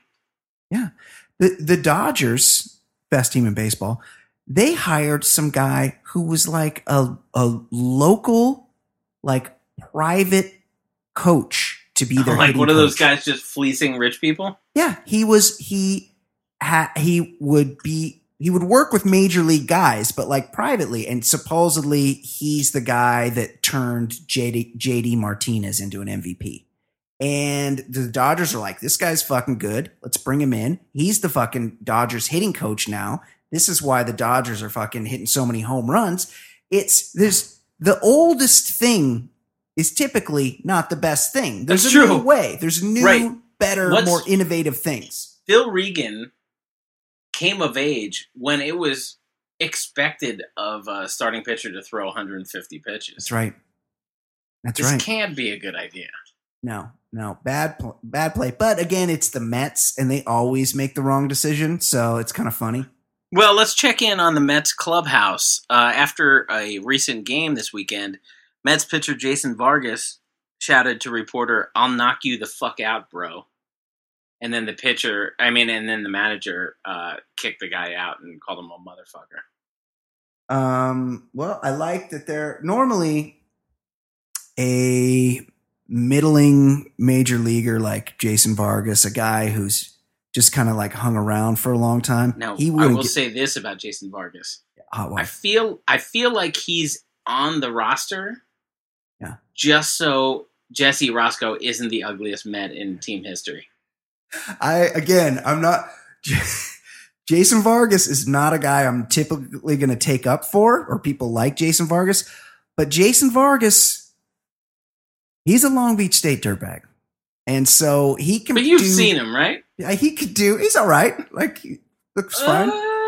Yeah, the the Dodgers, best team in baseball, they hired some guy who was like a a local, like private coach to be their like one of those guys just fleecing rich people. Yeah, he was he ha, he would be he would work with major league guys, but like privately, and supposedly he's the guy that turned JD JD Martinez into an MVP. And the Dodgers are like, this guy's fucking good. Let's bring him in. He's the fucking Dodgers hitting coach now. This is why the Dodgers are fucking hitting so many home runs. It's there's the oldest thing is typically not the best thing. There's That's a true. new way. There's new, Right. better, more innovative things. Phil Regan came of age when it was expected of a starting pitcher to throw 150 pitches. That's right. That's This right. can't be a good idea. No, no, bad, pl- bad play. But again, it's the Mets, and they always make the wrong decision, so it's kind of funny. Well, let's check in on the Mets clubhouse. Uh, after a recent game this weekend, Mets pitcher Jason Vargas shouted to reporter, "I'll knock you the fuck out, bro." And then the pitcher, I mean, and then the manager uh, kicked the guy out and called him a motherfucker. Um, well, I like that they're normally a middling major leaguer like Jason Vargas, a guy who's just kind of like hung around for a long time. Now, he I will get say this about Jason Vargas: hot I feel, I feel like he's on the roster, Yeah. just so Jesse Orosco isn't the ugliest Met in team history. I again, I'm not. Jason Vargas is not a guy I'm typically going to take up for, or people like Jason Vargas. But Jason Vargas, he's a Long Beach State dirtbag, and so he can. But you've do- seen him, right? Yeah, he could do. He's all right. Like he looks fine. Uh,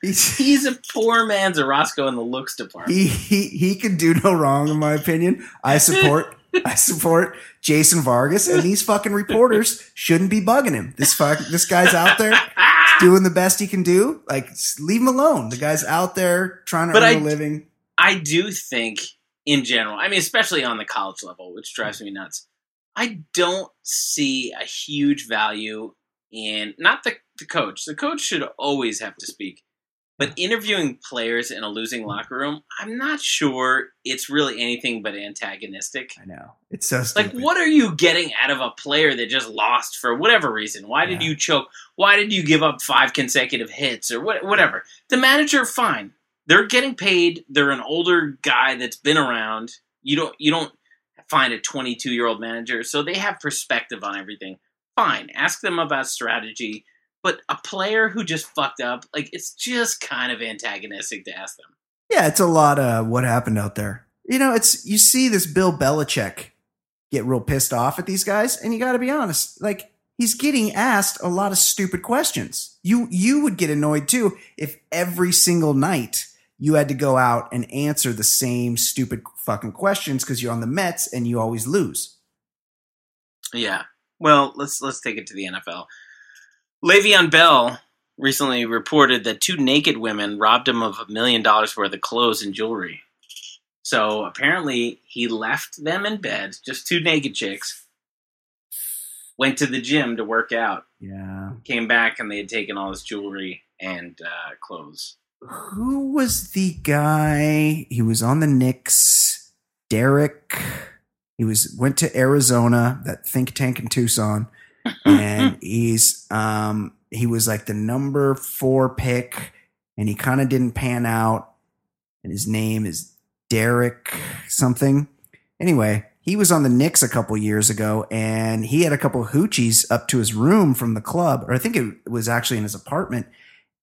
He's, he's a poor man's Orosco in the looks department. he he he could do no wrong, in my opinion. I support. I support Jason Vargas, and these fucking reporters shouldn't be bugging him. This fuck, this guy's out there doing the best he can do. Like, leave him alone. The guy's out there trying to But earn I- a living. I do think, in general, I mean, especially on the college level, which drives me nuts. I don't see a huge value in not the the coach. The coach should always have to speak, but interviewing players in a losing locker room, I'm not sure it's really anything but antagonistic. I know it's so Like, what are you getting out of a player that just lost for whatever reason? Why did you choke? Why did you give up five consecutive hits or what, whatever? The manager, fine. They're getting paid. They're an older guy that's been around. You don't you don't find a 22 year old manager, so they have perspective on everything. Fine, ask them about strategy. But a player who just fucked up, like it's just kind of antagonistic to ask them. Yeah, it's a lot of what happened out there. You know, it's you see this Bill Belichick get real pissed off at these guys, and you got to be honest, like he's getting asked a lot of stupid questions. You you would get annoyed too if every single night you had to go out and answer the same stupid fucking questions because you're on the Mets and you always lose. Yeah. Well, let's let's take it to the NFL. Le'Veon Bell recently reported that two naked women robbed him of a million dollars worth of clothes and jewelry. So apparently, he left them in bed, just two naked chicks. Went to the gym to work out. Yeah. Came back and they had taken all his jewelry and uh, clothes. Who was the guy? He was on the Knicks. Derrick. He was went to Arizona, that think tank in Tucson, and he's um he was like the number four pick, and he kind of didn't pan out. And his name is Derrick something. Anyway, he was on the Knicks a couple years ago, and he had a couple hoochies up to his room from the club, or I think it was actually in his apartment.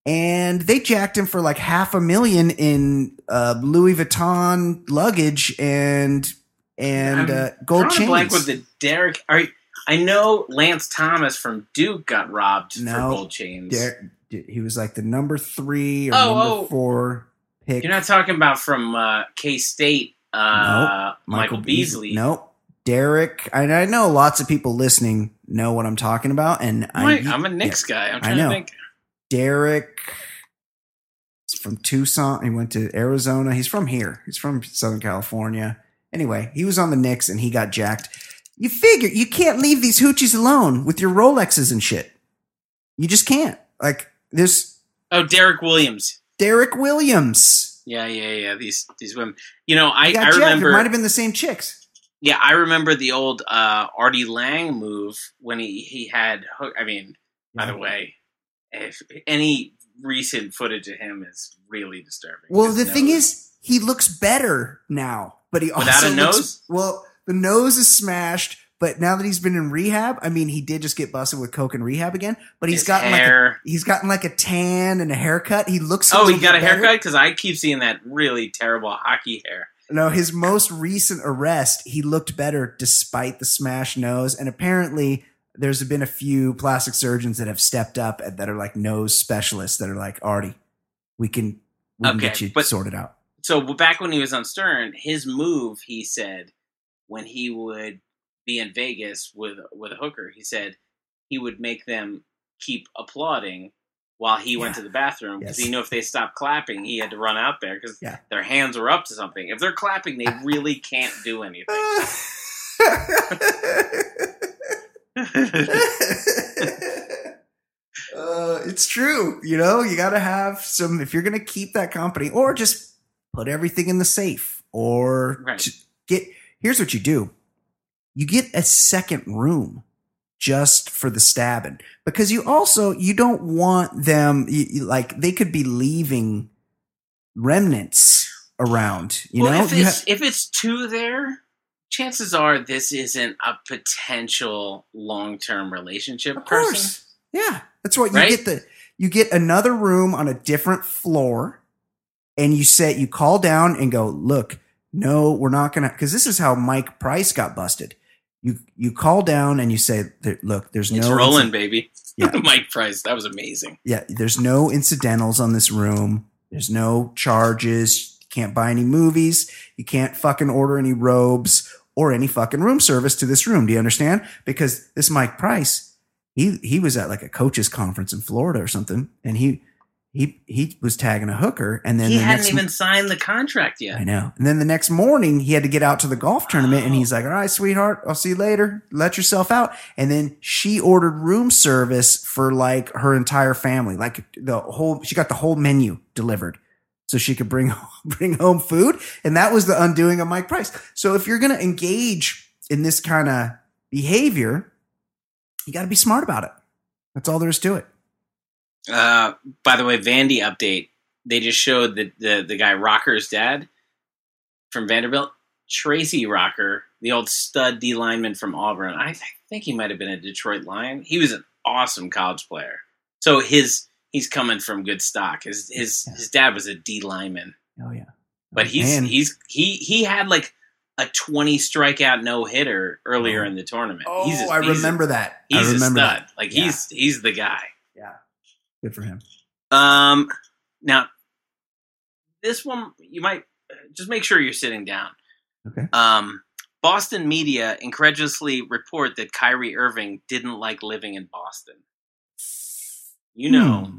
And they jacked him for like half a million in uh, Louis Vuitton luggage and and I'm uh, gold chains. blank with the Derrick. Are you- I know Lance Thomas from Duke got robbed No. for gold chains. Der- he was like the number three or Oh, number oh. four pick. You're not talking about from uh, K State, uh, Michael, Beasley. Nope. Derrick. I, I know lots of people listening know what I'm talking about, and I'm, I, I'm a Knicks guy. I'm trying to think. Derrick from Tucson. He went to Arizona. He's from here. He's from Southern California. Anyway, he was on the Knicks and he got jacked. You figure you can't leave these hoochies alone with your Rolexes and shit. You just can't. Like there's Oh, Derrick Williams. Derrick Williams. Yeah, yeah, yeah. These these women. You know, I, got I remember. It might have been the same chicks. Yeah, I remember the old uh, Artie Lange move when he he had. hook- I mean, by the way, if any recent footage of him is really disturbing. Well, the thing nose. is, he looks better now, but he Without also a looks- nose? well, the nose is smashed. But now that he's been in rehab, I mean, he did just get busted with coke in rehab again. But he's His gotten like a, hair. he's gotten like a tan and a haircut. He looks. oh, he got a better. haircut because I keep seeing that really terrible hockey hair. No, his most recent arrest, he looked better despite the smashed nose. And apparently, there's been a few plastic surgeons that have stepped up and that are like nose specialists that are like, Artie, we can, we can Okay, get you but- sorted out. So back when he was on Stern, his move, he said, when he would be in Vegas with with a hooker, he said he would make them keep applauding while he went to the bathroom because Yes. he knew if they stopped clapping, he had to run out there because Yeah. their hands were up to something. If they're clapping, they really can't do anything. uh, it's true. You know, you got to have some, if you're going to keep that company or just put everything in the safe or Right. get, here's what you do you get a second room just for the stabbing because you also, you don't want them, you, you- like, they could be leaving remnants around, you well, know? if it's ha- if it's two there, chances are this isn't a potential long term relationship Of person. course. Yeah. That's what you Right? get the you get another room on a different floor and you say you call down and go, "Look, no, we're not going to cuz this is how Mike Price got busted." You you call down and you say, "Look, there's It's no rolling, baby. Yeah. Mike Price, that was amazing. Yeah, there's no incidentals on this room. There's no charges. You can't buy any movies. You can't fucking order any robes or any fucking room service to this room. Do you understand? Because this Mike Price, he he was at like a coaches conference in Florida or something, and he he he was tagging a hooker, and then he the hadn't even signed the contract yet. I know. And then the next morning, he had to get out to the golf tournament, and oh. he's like, "All right, sweetheart, I'll see you later. Let yourself out." And then she ordered room service for like her entire family, like the whole. She got the whole menu delivered, so she could bring bring home food, and that was the undoing of Mike Price. So if you're gonna engage in this kind of behavior, you got to be smart about it. That's all there is to it. Uh, by the way, Vandy update. They just showed the, the the guy Rocker's dad from Vanderbilt, Tracy Rocker, the old stud D lineman from Auburn. I th- think he might have been a Detroit Lion. He was an awesome college player. So his he's coming from good stock. His his Yeah. his dad was a D lineman, Oh yeah, but he's And- he's he he had like a twenty strikeout no hitter earlier Oh. in the tournament. Oh, he's a, I he's a- remember that. He's I a remember stud. that. Like Yeah. he's he's the guy. Good for him. Um, now this one you might just make sure you're sitting down. Okay. Um, Boston media incredulously report that Kyrie Irving didn't like living in Boston. You know, Hmm.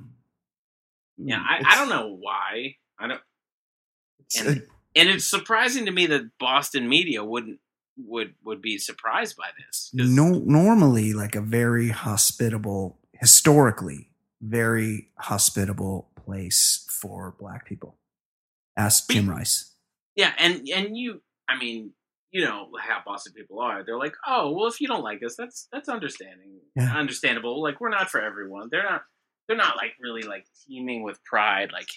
yeah, I, I don't know why. I don't, it's and- a- and it's surprising to me that Boston media wouldn't would would be surprised by this. no, normally like a very hospitable, historically very hospitable place for black people. Ask Jim Rice. Yeah, and and you, I mean, you know how Boston people are. They're like, oh, well, if you don't like us, that's that's understanding, Yeah. understandable. Like we're not for everyone. They're not. They're not like really like teeming with pride. Like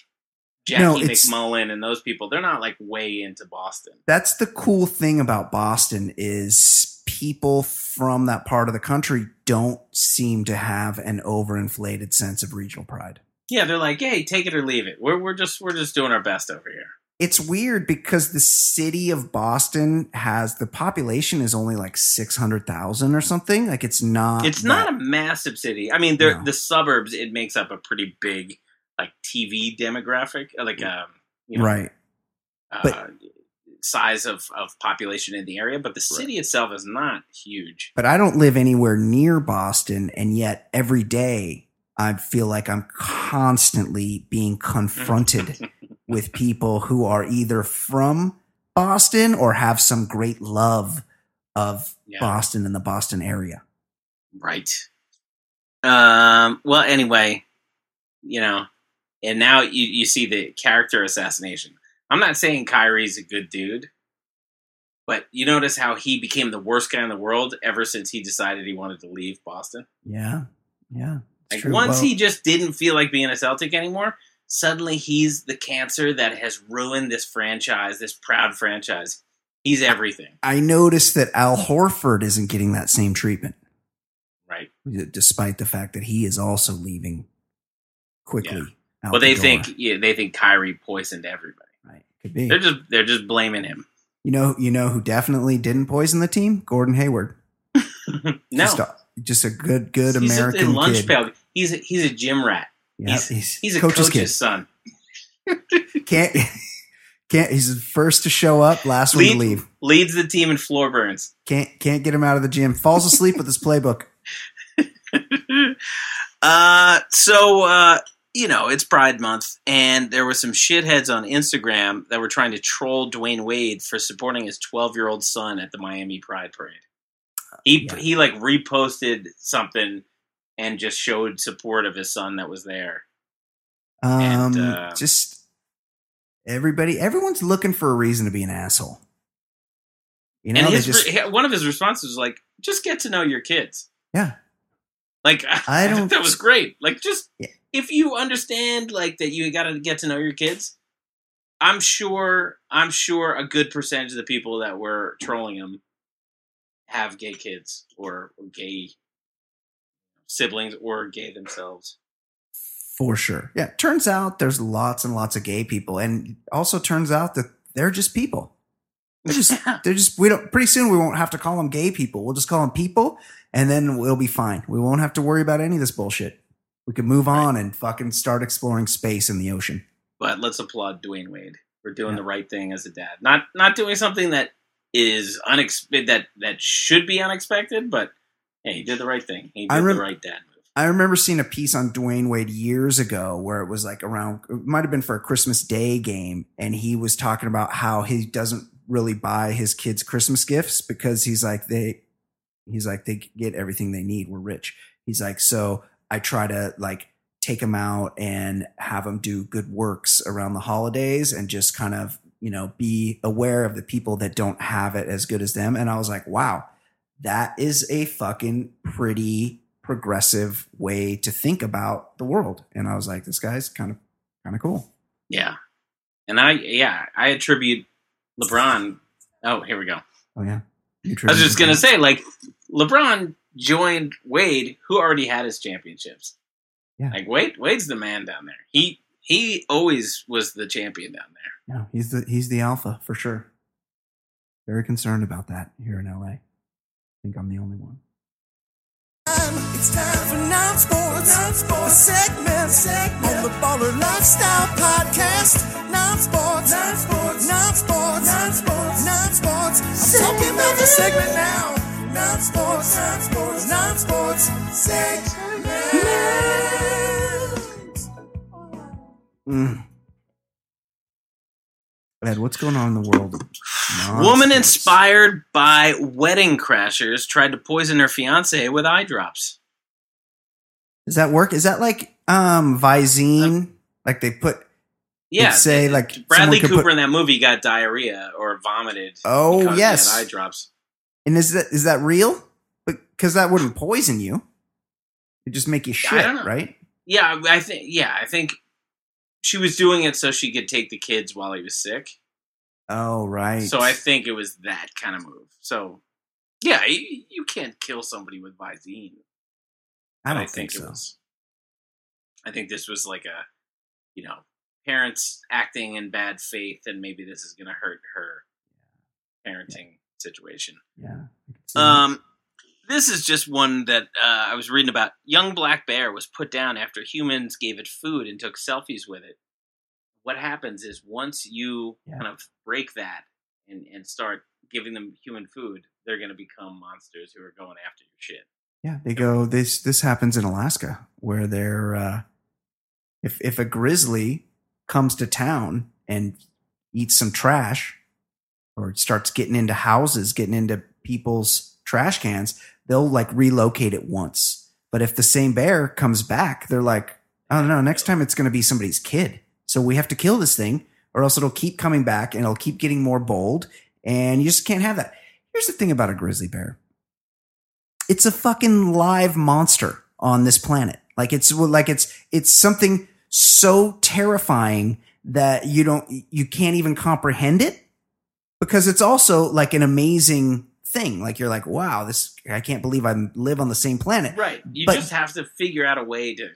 Jackie No, MacMullan and those people, they're not like way into Boston. That's the cool thing about Boston is people from that part of the country don't seem to have an overinflated sense of regional pride. Yeah, they're like, hey, take it or leave it. We're we're just we're just doing our best over here. It's weird because the city of Boston has the population is only like 600,000 or something. Like it's not It's that- not a massive city. I mean, No. the suburbs. It makes up a pretty big like TV demographic, like um, you know, right. uh, but- size of of population in the area. But the city itself is not huge. But I don't live anywhere near Boston and yet every day I feel like I'm constantly being confronted with people who are either from Boston or have some great love of Yeah. Boston and the Boston area. Right. Um. Well, anyway, you know, and now you you see the character assassination. I'm not saying Kyrie's a good dude, but you notice how he became the worst guy in the world ever since he decided he wanted to leave Boston. Yeah. Yeah. Like true. once Well, he just didn't feel like being a Celtic anymore, suddenly he's the cancer that has ruined this franchise, this proud franchise. He's everything, I noticed that Al Horford isn't getting that same treatment, right? despite the fact that he is also leaving quickly. out Well, they door. think yeah, they think Kyrie poisoned everybody. Could be. They're just they're just blaming him. You know, you know who definitely didn't poison the team? Gordon Hayward. No, Just a, just a good, good he's American a, a lunch kid. pail. He's a, he's a gym rat. Yeah, he's- he's, He's a coach's coach's, son. Can't can't. He's the first to show up, last one to leave. Leads the team in floor burns. Can't can't get him out of the gym. Falls asleep with his playbook. uh, so uh, you know it's Pride Month, and there were some shitheads on Instagram that were trying to troll Dwyane Wade for supporting his 12 year old son at the Miami Pride Parade. He Yeah. he like reposted something and just showed support of his son that was there. Um, And, uh, just everybody, everyone's looking for a reason to be an asshole. You know, and his, just one of his responses was like, "Just get to know your kids." yeah. Like I I, don't- that was great. Like just Yeah. If you understand like that you got to get to know your kids. I'm sure I'm sure a good percentage of the people that were trolling him have gay kids or, or gay siblings or gay themselves. For sure. Yeah. Turns out there's lots and lots of gay people. And also turns out that they're just people. They're just, they're just, we don't, pretty soon we won't have to call them gay people. We'll just call them people and then we'll be fine. We won't have to worry about any of this bullshit. We can move on and fucking start exploring space in the ocean. but let's applaud Dwyane Wade for doing Yeah. the right thing as a dad. Not not doing something that is unexpected that that should be unexpected, but hey, he did the right thing. He did rem- the right dad move. I remember seeing a piece on Dwyane Wade years ago where it was like around, it might have been for a Christmas Day game. And he was talking about how he doesn't really buy his kids Christmas gifts because he's like, they, he's like, they get everything they need. We're rich. He's like, so I try to like take them out and have them do good works around the holidays and just kind of, you know, be aware of the people that don't have it as good as them. And I was like, wow, that is a fucking pretty progressive way to think about the world. And I was like, this guy's kind of kind of cool. Yeah. And I yeah, I attribute LeBron Oh, here we go. Oh yeah. I was just gonna say, like, LeBron joined Wade, who already had his championships. Yeah. Like Wade Wade's the man down there. He he always was the champion down there. Yeah, he's the he's the alpha for sure. Very concerned about that here in LA. I think I'm the only one. It's time for non-sports, non-sports segment, segment on the Baller Lifestyle Podcast. Non-sports, non-sports, non-sports, non-sports, non-sports. I'm talking about the segment now. Non-sports, non-sports, non-sports segment. Mm. Ed, what's going on in the world? of Woman inspired by wedding crashers tried to poison her fiance with eye drops. Does that work? Is that like um Visine? like they put Yeah, say, like, Bradley Cooper put- in that movie got diarrhea or vomited. Oh, because he yes. had eye drops. And is that is that real? Because that wouldn't poison you. It just make you I shit, right? Yeah, I think. Yeah, I think she was doing it so she could take the kids while he was sick. Oh, right. So I think it was that kind of move. So yeah, you, you can't kill somebody with Visine. I don't think, so. was. I think this was like a, you know, parents acting in bad faith, and maybe this is going to hurt her parenting situation. Yeah. I can see that. Um, this is just one that uh, I was reading about. Young black bear was put down after humans gave it food and took selfies with it. What happens is once you Yeah. kind of break that and, and start giving them human food, they're going to become monsters who are going after your shit. Yeah, they go. This this happens in Alaska where they're uh, if if a grizzly comes to town and eats some trash or it starts getting into houses, getting into people's trash cans, they'll like relocate it once. But if the same bear comes back, they're like, oh no, next time it's going to be somebody's kid. So we have to kill this thing, or else it'll keep coming back and it'll keep getting more bold, and you just can't have that. Here's the thing about a grizzly bear it's a fucking live monster on this planet. Like it's like it's it's something so terrifying that you don't you can't even comprehend it because it's also like an amazing thing. Like you're like, wow, this I can't believe I live on the same planet. Right. You But- just have to figure out a way to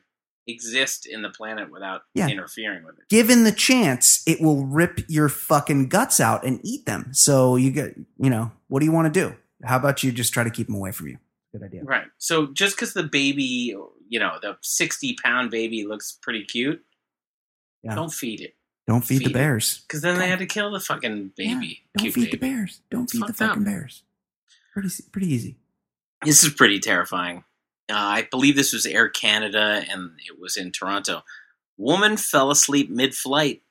exist in the planet without Yeah. interfering with it. Given the chance, it will rip your fucking guts out and eat them. So you get, you know, what do you want to do? How about you just try to keep them away from you? Good idea. Right. So just because the baby, you know, the 60 pound baby looks pretty cute, Yeah. don't feed it. Don't feed, Feed the bears. Because then they had to kill the fucking baby. Don't cute feed the bears. Don't It's feed the fucked up. fucking bears. Pretty pretty easy. This is pretty terrifying. Uh, I believe this was Air Canada and it was in Toronto. Woman fell asleep mid flight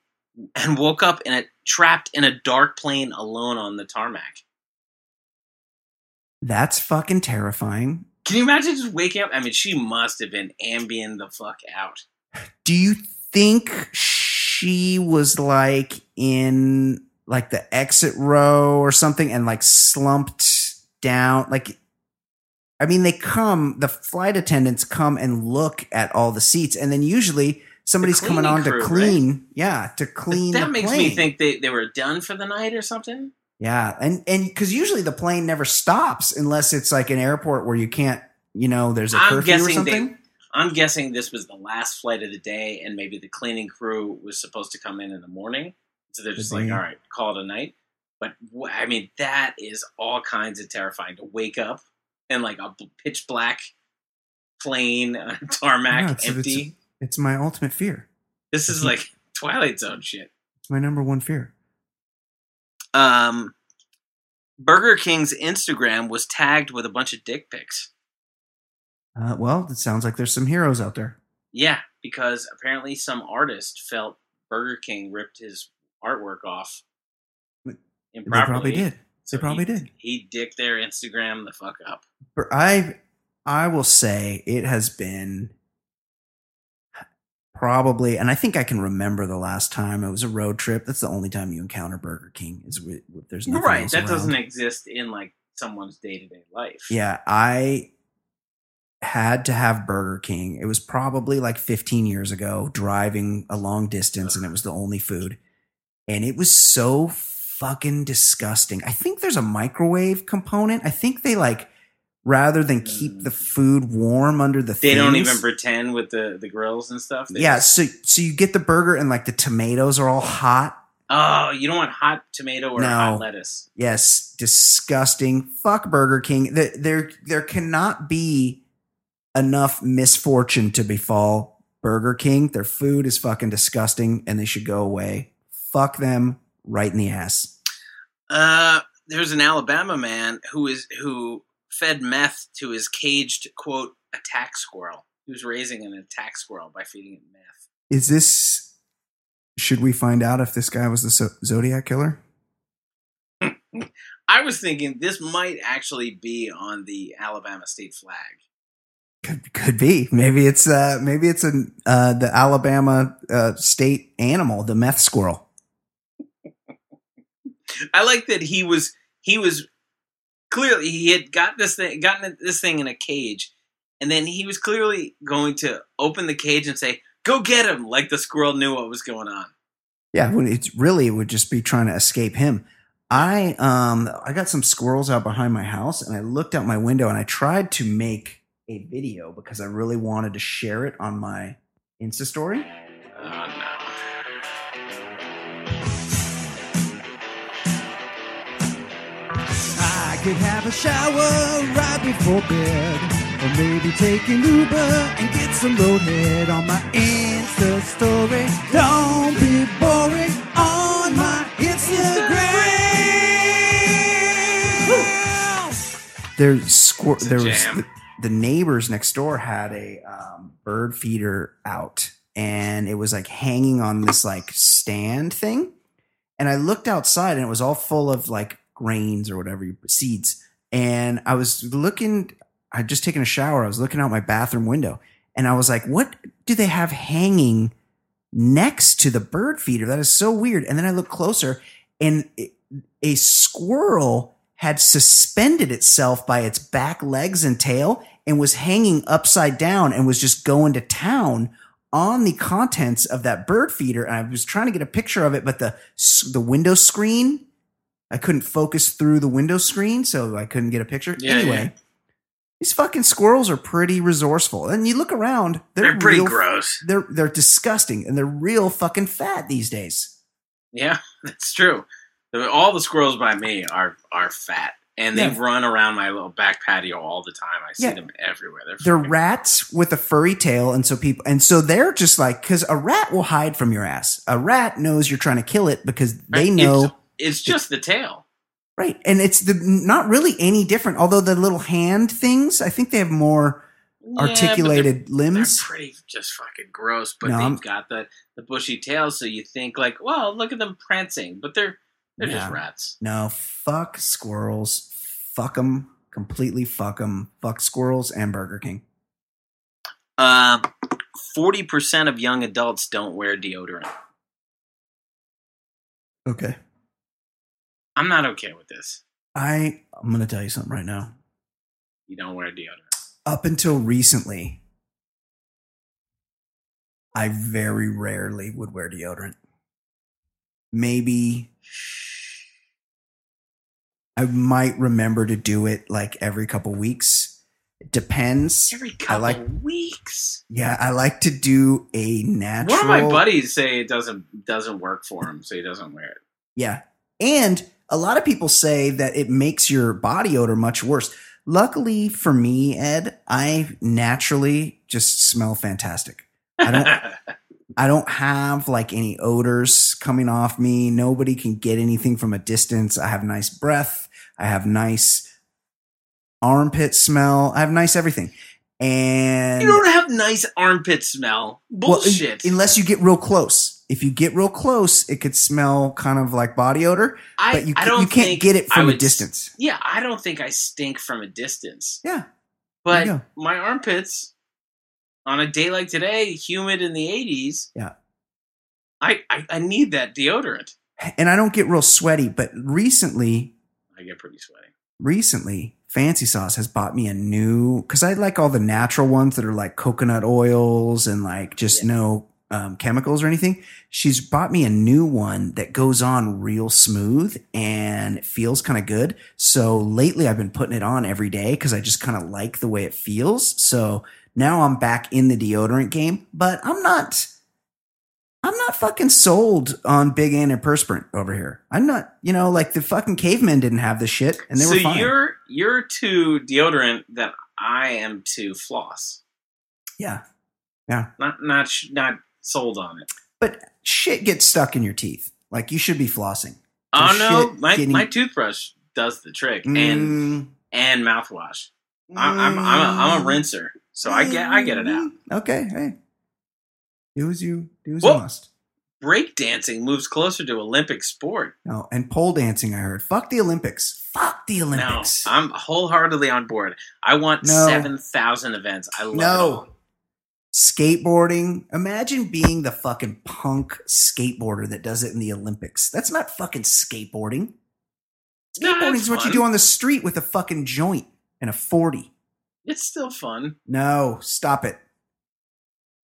and woke up in a trapped in a dark plane alone on the tarmac. That's fucking terrifying. Can you imagine just waking up? I mean, she must have been ambient the fuck out. Do you think she was like in like the exit row or something and like slumped down? Like, I mean, they come, the flight attendants come and look at all the seats, and then usually somebody's coming cleaning on to crew, clean. Yeah, to clean. that the makes plane. me think they, they were done for the night or something. Yeah, and and because usually the plane never stops unless it's like an airport where you can't, you know, there's a I'm curfew or something. they. I'm guessing this was the last flight of the day, and maybe the cleaning crew was supposed to come in in the morning. So they're just Could like, "All right, call it a night." But I mean, that is all kinds of terrifying to wake up in like a pitch black plane, uh, tarmac, Yeah, it's- empty. it's- It's my ultimate fear. this is like Twilight Zone shit. It's my number one fear. Um, Burger King's Instagram was tagged with a bunch of dick pics. Uh, well, it sounds like there's some heroes out there. Yeah, because apparently some artist felt Burger King ripped his artwork off They probably did. So They probably he, did. He dicked their Instagram the fuck up. I, I will say it has been probably, and I think I can remember the last time it was a road trip. That's the only time you encounter Burger King is with, there's nothing right, that around. doesn't exist in like someone's day to day life. Yeah, I had to have Burger King. It was probably like 15 years ago, driving a long distance, and it was the only food. And it was so fucking disgusting. I think there's a microwave component. I think they like, rather than keep the food warm under the They don't even pretend with the, the grills and stuff. They Yeah, so so you get the burger and like the tomatoes are all hot. oh, you don't want hot tomato or No. hot lettuce. Yes, disgusting. Fuck Burger King. There, there, there cannot be enough misfortune to befall Burger King. Their food is fucking disgusting, and they should go away. Fuck them right in the ass. Uh, there's an Alabama man who is who fed meth to his caged quote attack squirrel. He was raising an attack squirrel by feeding it meth. Is this? Should we find out if this guy was the Zodiac killer? I was thinking this might actually be on the Alabama state flag. Could, could be. Maybe it's uh maybe it's an uh the Alabama uh state animal, the meth squirrel. I like that he was he was clearly he had got this thing gotten this thing in a cage, and then he was clearly going to open the cage and say, Go get him! Like the squirrel knew what was going on. Yeah, when it's really it would just be trying to escape him. I um I got some squirrels out behind my house and I looked out my window and I tried to make a video because I really wanted to share it on my Insta story. Oh no. I could have a shower right before bed. Or maybe take an Uber and get some roadhead on my Insta story. Don't be boring on my Instagram. There's squir- It's a there was jam. The, neighbors next door had a um, bird feeder out and it was like hanging on this like stand thing and I looked outside and it was all full of like grains or whatever seeds. And I was looking, I'd just taken a shower. I was looking out my bathroom window and I was like, what do they have hanging next to the bird feeder? That is so weird. And then I looked closer and it- a squirrel had suspended itself by its back legs and tail and was hanging upside down and was just going to town on the contents of that bird feeder. And I was trying to get a picture of it, but the the window screen, I couldn't focus through the window screen, so I couldn't get a picture. Yeah, anyway, yeah. these fucking squirrels are pretty resourceful. And you look around, they're, They're pretty real- gross. They're they're disgusting and they're real fucking fat these days. Yeah, that's true. All the squirrels by me are are fat, and they Yeah. run around my little back patio all the time. I see Yeah. them everywhere. They're They're rats with a furry tail, and so people, and so they're just like, because a rat will hide from your ass. A rat knows you're trying to kill it because they know, It's, it's just the tail. right? And it's the not really any different. Although the little hand things, I think they have more Yeah, articulated they're, they're limbs. pretty just fucking gross. But No, they've I'm- got the the bushy tail, so you think like, well, look at them prancing, but they're they're Yeah. just rats. No, fuck squirrels. Fuck them completely. Fuck them. Fuck squirrels and Burger King. Uh, Forty percent of young adults don't wear deodorant. Okay. I'm not okay with this. I I'm gonna tell you something right now. You don't wear deodorant. up until recently, I very rarely would wear deodorant. Maybe I might remember to do it like every couple weeks. It depends. Every couple like- weeks. Yeah, I like to do a natural. One of my buddies say it doesn't doesn't work for him, so he doesn't wear it. Yeah. And a lot of people say that it makes your body odor much worse. Luckily for me, Ed, I naturally just smell fantastic. I don't I don't have like any odors coming off me. Nobody can get anything from a distance. I have nice breath. I have nice armpit smell. I have nice everything. And you don't have nice armpit smell. well, Bullshit. unless you get real close. If you get real close, it could smell kind of like body odor, I, but you, I don't you can't get it from a would s- distance. Yeah, I don't think I stink from a distance. Yeah. But my armpits, on a day like today, humid in the 80s, Yeah. I, I, I need that deodorant. And I don't get real sweaty, but recently, I get pretty sweaty. recently, Fancy Sauce has bought me a new because I like all the natural ones that are like coconut oils and like just Yeah. no um, chemicals or anything. She's bought me a new one that goes on real smooth and it feels kind of good. So lately, I've been putting it on every day because I just kind of like the way it feels. So now I'm back in the deodorant game, but I'm not. I'm not fucking sold on big antiperspirant over here. I'm not, you know, like the fucking cavemen didn't have this shit and they so were fine. you're you're to deodorant that I am to floss. yeah. Yeah. Not not not sold on it. But shit gets stuck in your teeth. Like you should be flossing. Oh no, my getting- my toothbrush does the trick, and Mm, and mouthwash. I'm I'm, I'm, a, I'm a rinser, so I get I get it out. Mm, Okay, hey. Do as you do as Whoa. you must. Breakdancing moves closer to Olympic sport. No, and pole dancing I heard. Fuck the Olympics. Fuck the Olympics. No, I'm wholeheartedly on board. I want No. seven thousand events. I love it No. Skateboarding. Imagine being the fucking punk skateboarder that does it in the Olympics. That's not fucking skateboarding. Skateboarding it's is what you do on the street with a fucking joint and a 40. It's still fun. No, stop it.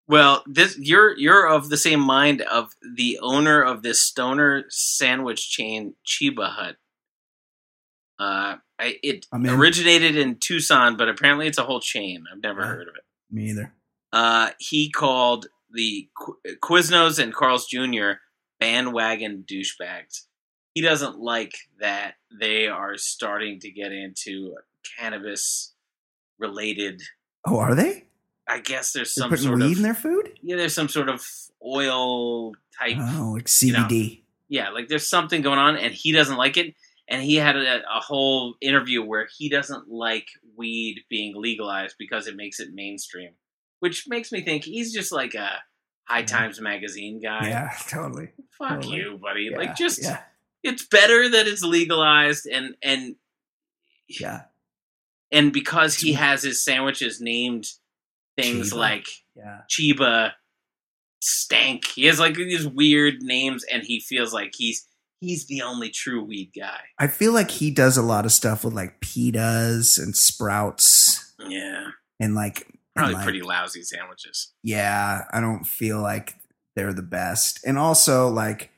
Well, this you're you're of the same mind of the owner of this stoner sandwich chain, Cheba Hut. Uh, I, it in. originated in Tucson, but apparently it's a whole chain. I've never Yeah. heard of it. Me either. Uh, he called the Qu- Quiznos and Carl's Jr. bandwagon douchebags. He doesn't like that they are starting to get into cannabis related. Oh, are they? I guess there's They're some putting sort weed of in their food? yeah, there's some sort of oil type. Oh, like. CBD. Yeah, like there's something going on, and he doesn't like it. And he had a, a whole interview where he doesn't like weed being legalized because it makes it mainstream, which makes me think he's just like a High Yeah. Times magazine guy. Yeah, totally. Fuck totally. you, buddy. Yeah, like just yeah, it's better that it's legalized and and yeah, and because he has his sandwiches named things Chiba. like yeah. Chiba Stank. He has like these weird names and he feels like he's he's the only true weed guy. I feel like he does a lot of stuff with like pitas and sprouts Yeah. and like and, Probably like, pretty lousy sandwiches. yeah, I don't feel like they're the best. And also like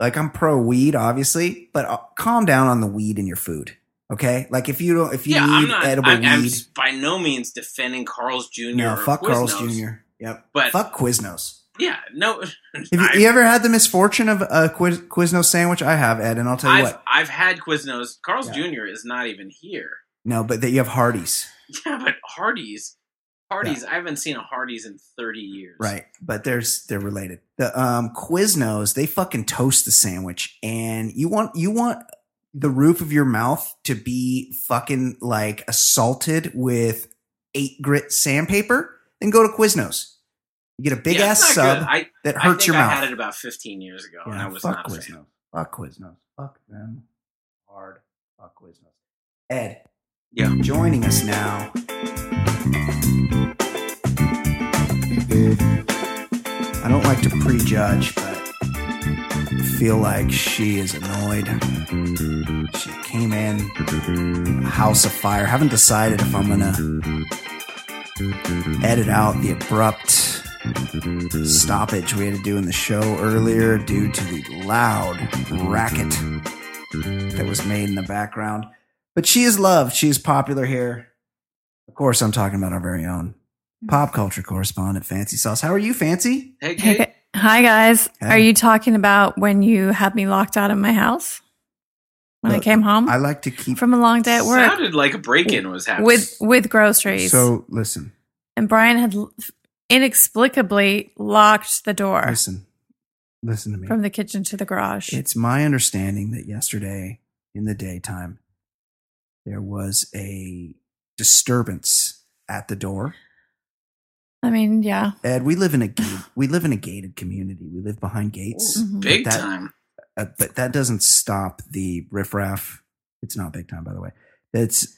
like I'm pro weed obviously, but uh, calm down on the weed in your food. Okay? Like if you don't if you yeah, need I'm not edible I'm, I'm by no means defending Carl's Jr. no, fuck Carl's Jr. Yep. But fuck Quiznos. yeah, no Have you, you ever had the misfortune of a Quiz, Quiznos sandwich? I have, Ed, and I'll tell you I've what. I've had Quiznos. Carl's Yeah. Jr. is not even here. No, but that you have Hardee's. Yeah, but Hardee's, Hardee's. I haven't seen a Hardee's in thirty years. Right, but there's they're related. The um Quiznos, they fucking toast the sandwich, and you want you want the roof of your mouth to be fucking like assaulted with eight grit sandpaper. Then go to Quiznos. You get a big Yeah, ass sub. I, that hurts your I mouth. I had it about fifteen years ago, and I was fuck not. Quiznos. Fuck Quiznos. Fuck them hard. Fuck Quiznos. Ed. Yeah. Joining us now. I don't like to prejudge, but feel like she is annoyed. She came in, house of fire. Haven't decided if I'm gonna edit out the abrupt stoppage we had to do in the show earlier due to the loud racket that was made in the background. But she is loved. She is popular here. Of course, I'm talking about our very own hmm. pop culture correspondent, Fancy Sauce. How are you, Fancy? Hey, Hey, kid. gu- hi guys. Hey. Are you talking about when you had me locked out of my house when I came home I like to keep. from a long day at work Sounded like a break-in was happening. with with groceries? So listen, and Brian had inexplicably locked the door listen, listen to me. from the kitchen to the garage. It's my understanding that yesterday in the daytime there was a disturbance at the door. I mean, yeah. Ed, we live in a gate, we live in a gated community. We live behind gates, Mhm. big that- time. uh, but that doesn't stop the riffraff. It's not big time, by the way. That's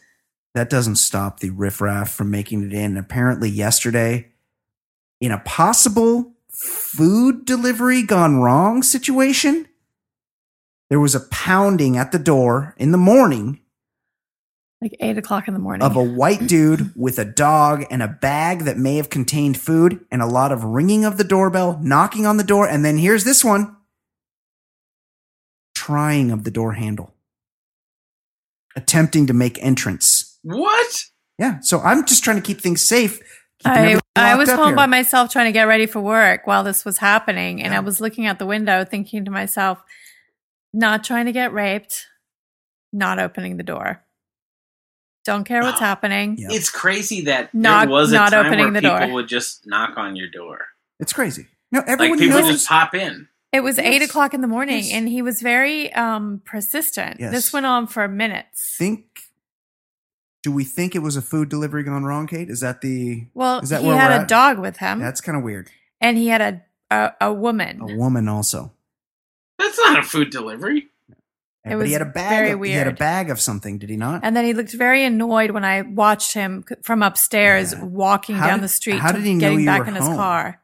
that doesn't stop the riffraff from making it in. Apparently, yesterday, in a possible food delivery gone wrong situation, there was a pounding at the door in the morning Like eight o'clock in the morning. of a white dude with a dog and a bag that may have contained food and a lot of ringing of the doorbell, knocking on the door, and then here's this one trying of the door handle, attempting to make entrance. What? Yeah, so I'm just trying to keep things safe. I, I was home here. by myself trying to get ready for work while this was happening. And Yeah. I was looking out the window thinking to myself, not trying to get raped, not opening the door. Don't care what's happening. Yeah. It's crazy that Not- there was a not time opening where the people door. would just knock on your door. It's crazy. No, Like everyone people knows. just pop in. It was eight Yes. o'clock in the morning, Yes. and he was very um, persistent. Yes. This went on for minutes. think. Do we think it was a food delivery gone wrong, Kate? Is that the? well, Is that he where had we're a at? dog with him, That's kind of weird. and he had a a, a woman. A woman also. That's not a food delivery. It but he had a bag. of, He had a bag of something. Did he not? And then he looked very annoyed when I watched him from upstairs Yeah. walking How down did- the street, how did he know getting back in his car.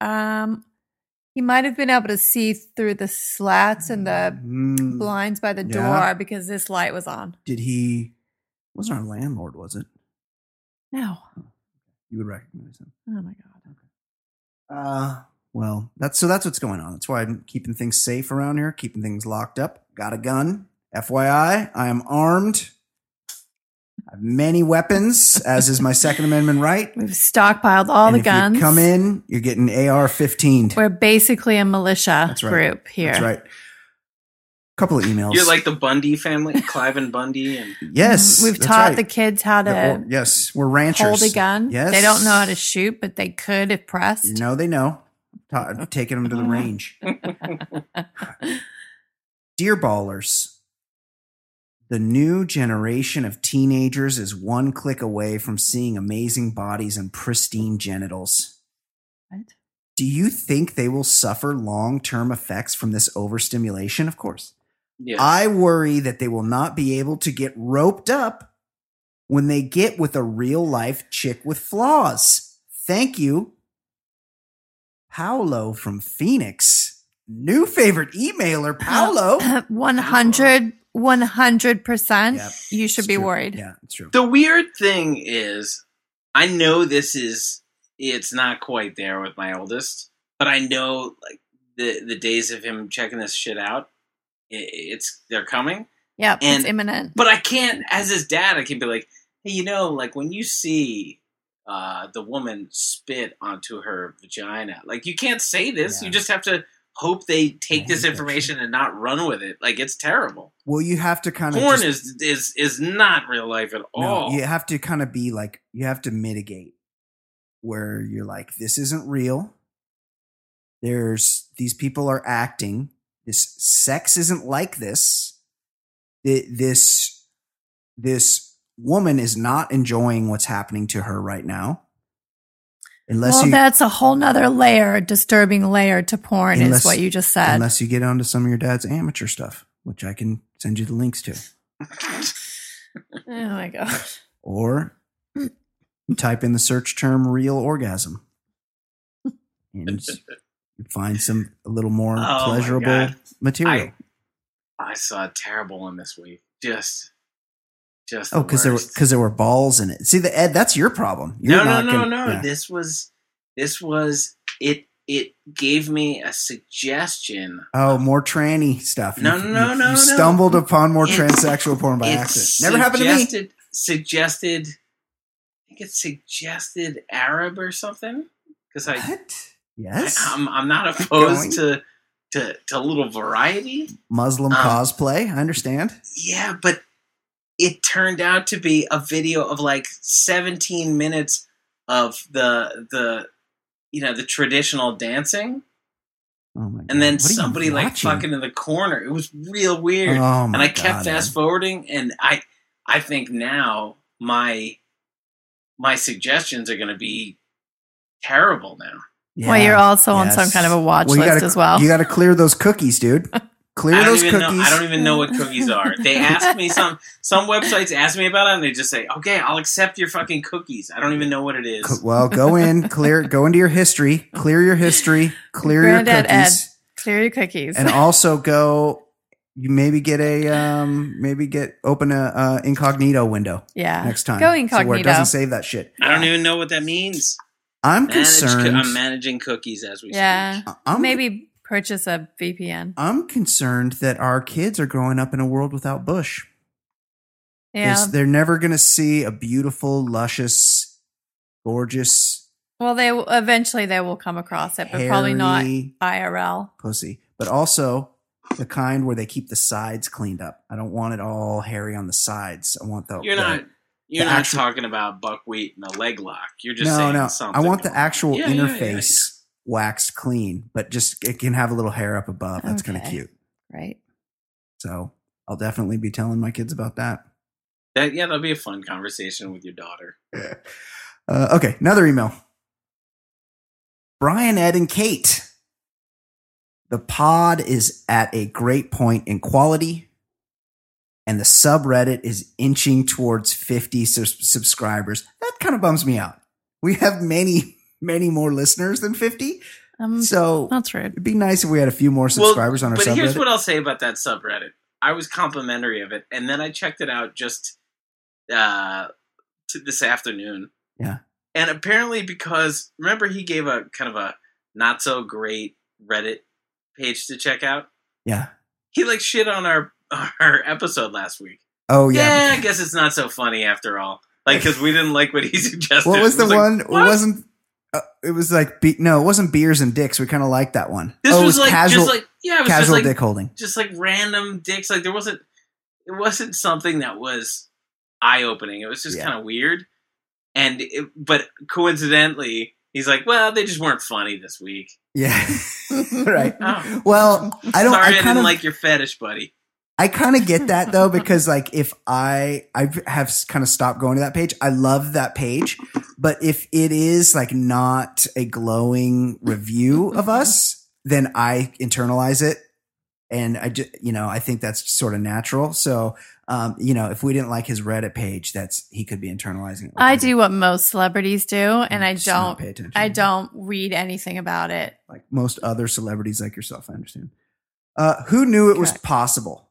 Um, he might have been able to see through the slats and the Mm, blinds by the door Yeah. because this light was on. did he? Wasn't our landlord? Was it? No, You would recognize him. Oh my god. Uh, well, that's so that's what's going on. That's why I'm keeping things safe around here, keeping things locked up. Got a gun. FYI, I am armed. I have many weapons, as is my Second Amendment right. We've stockpiled all And the if you guns. come in, you're getting AR-15. We're basically a militia That's right. group here. That's right. Couple of emails. You're like the Bundy family, Cliven Bundy, and yes, mm-hmm. We've that's taught right. the kids how to Or- yes, we're ranchers. hold a gun. Yes, They don't know how to shoot, but they could if pressed. You know they know. Ta- taking them to the range. Dear ballers, the new generation of teenagers is one click away from seeing amazing bodies and pristine genitals. What? Do you think they will suffer long term effects from this overstimulation? Of course. yeah. I worry that they will not be able to get roped up when they get with a real life chick with flaws. Thank you. Paolo from Phoenix. New favorite emailer, uh, Paolo. 100 100% Yep, you should be true. worried. Yeah, it's true. The weird thing is, I know this is it's not quite there with my oldest, but I know like the the days of him checking this shit out, i it's they're coming. Yeah, And- it's imminent. But I can't, as his dad, I can't be like, hey, you know, like when you see uh, the woman spit onto her vagina, like you can't say this. Yeah. You just have to hope they take this information and not run with it. Like it's terrible. Well, you have to kind of Porn just, is is is not real life at no, all. you have to kind of be like you have to mitigate where you're like this isn't real. There's these people are acting. This sex isn't like this. This this woman is not enjoying what's happening to her right now. Unless well, you that's a whole nother layer, disturbing layer to porn, Unless- is what you just said. unless you get onto some of your dad's amateur stuff, which I can send you the links to. oh my gosh. or you type in the search term real orgasm and find some a little more Oh pleasurable God. material. I saw a terrible one this week. Just, just oh, the because there were because there were balls in it. See, the Ed, that's your problem. You're no, no, no, gonna- no. yeah. This was, this was it. It gave me a suggestion. Oh, more tranny stuff. No, You- no, no, you, no, You no. stumbled upon more It's- transsexual porn by accident. Never happened to me. suggested- Suggested, I think it suggested Arab or something. Because I, What? Yes. I, am I'm not opposed to, to to a little variety. Muslim um, cosplay. I understand. Yeah, but it turned out to be a video of like 17 minutes of the the you know the traditional dancing, Oh my god. and then What are you somebody like fucking in the corner. It was real weird, Oh my and I kept God, fast Ed. forwarding, and I I think now my my suggestions are going to be terrible now. Well, you're also on some kind of a watch Well, list gotta, as well. You got to clear those cookies, dude. Clear I don't those even cookies. know. I don't even know what cookies are. They ask me some. Some websites ask me about it, and they just say, "Okay, I'll accept your fucking cookies." I don't even know what it is. Well, go in, clear, go into your history, clear your history, clear your Granddad cookies, Clear your cookies. and also go. You maybe get a um, maybe get open a uh, incognito window yeah. next time. Go So where incognito. it doesn't save that shit. I don't even know what that means. I'm Manage concerned. I'm managing cookies as we yeah. I'm, Maybe purchase a VPN. I'm concerned that our kids are growing up in a world without Bush. Yeah. They're never going to see a beautiful, luscious, gorgeous, Well, they will, eventually they will come across it, but probably not hairy IRL. pussy. But also the kind where they keep the sides cleaned up. I don't want it all hairy on the sides. I want the. You're the- not. You're the not actual- talking about buckwheat and a leg lock. You're just no, saying no. something. I want the actual Yeah, yeah, yeah, interface waxed clean, but just it can have a little hair up above. That's kind of cute. Right. So I'll definitely be telling my kids about that. yeah. That, yeah, that'll be a fun conversation with your daughter. Uh, okay, another email. Brian, Ed, and Kate. The pod is at a great point in quality, and the subreddit is inching towards 50 sus- subscribers. That kind of bums me out. We have many, many more listeners than 50. Um, So that's rude. it'd be nice if we had a few more subscribers on our but subreddit. here's what I'll say about that subreddit. I was complimentary of it, and then I checked it out just uh, to this afternoon. Yeah. And apparently, because remember, he gave a kind of a not so great Reddit page to check out. Yeah. He like shit on our our episode last week. Oh Yeah, yeah. I guess it's not so funny after all. Like, because we didn't like what he suggested. what was the like, one? It what? wasn't. Uh, it was like be- no, it wasn't beers and dicks. We kind of liked that one. This oh, it was, like casual, just like yeah, it was just casual like dick holding. just like random dicks. Like there wasn't it wasn't something that was eye opening. It was just Yeah. kind of weird. And it, but coincidentally, he's like, well, they just weren't funny this week. Yeah. right. Oh, Well, I don't. sorry, I, I didn't of like your fetish, buddy. I kind of get that though because like if I I have kind of stopped going to that page. I love that page, but if it is like not a glowing review of us, then I internalize it and I just you know, I think that's sort of natural. So, um, you know, if we didn't like his Reddit page, that's he could be internalizing it. I do what most celebrities do, and I don't. pay attention. I don't read anything about it. like most other celebrities like yourself. I understand. Uh, who knew it was possible?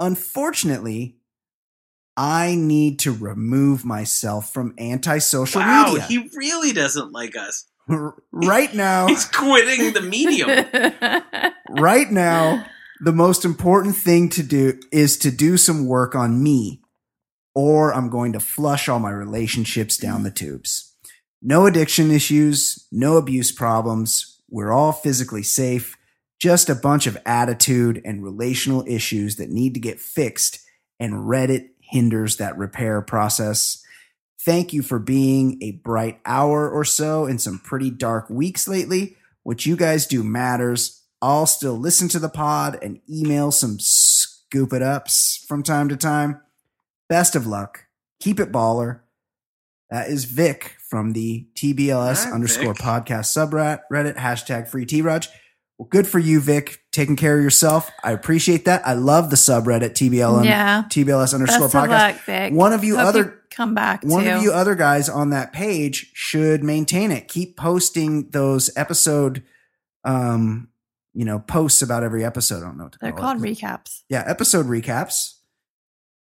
Unfortunately, I need to remove myself from anti-social Wow, media he really doesn't like us. Right now. He's quitting the medium. right now, the most important thing to do is to do some work on me, or I'm going to flush all my relationships down the tubes. No addiction issues, no abuse problems. We're all physically safe. Just a bunch of attitude and relational issues that need to get fixed, and Reddit hinders that repair process. Thank you for being a bright hour or so in some pretty dark weeks lately. What you guys do matters. I'll still listen to the pod and email some scoop it ups from time to time. Best of luck. Keep it baller. That is Vic from the TBLS right, underscore Vic. podcast subreddit, Reddit, hashtag free T Raj. Well, good for you, Vic, taking care of yourself. I appreciate that. I love the subreddit TBL yeah. TBLS underscore podcast. luck. One of you Hope other come back. one too. of you other guys on that page should maintain it. Keep posting those episode, um, you know, posts about every episode. I don't know what to They're call called it. recaps. yeah, episode recaps.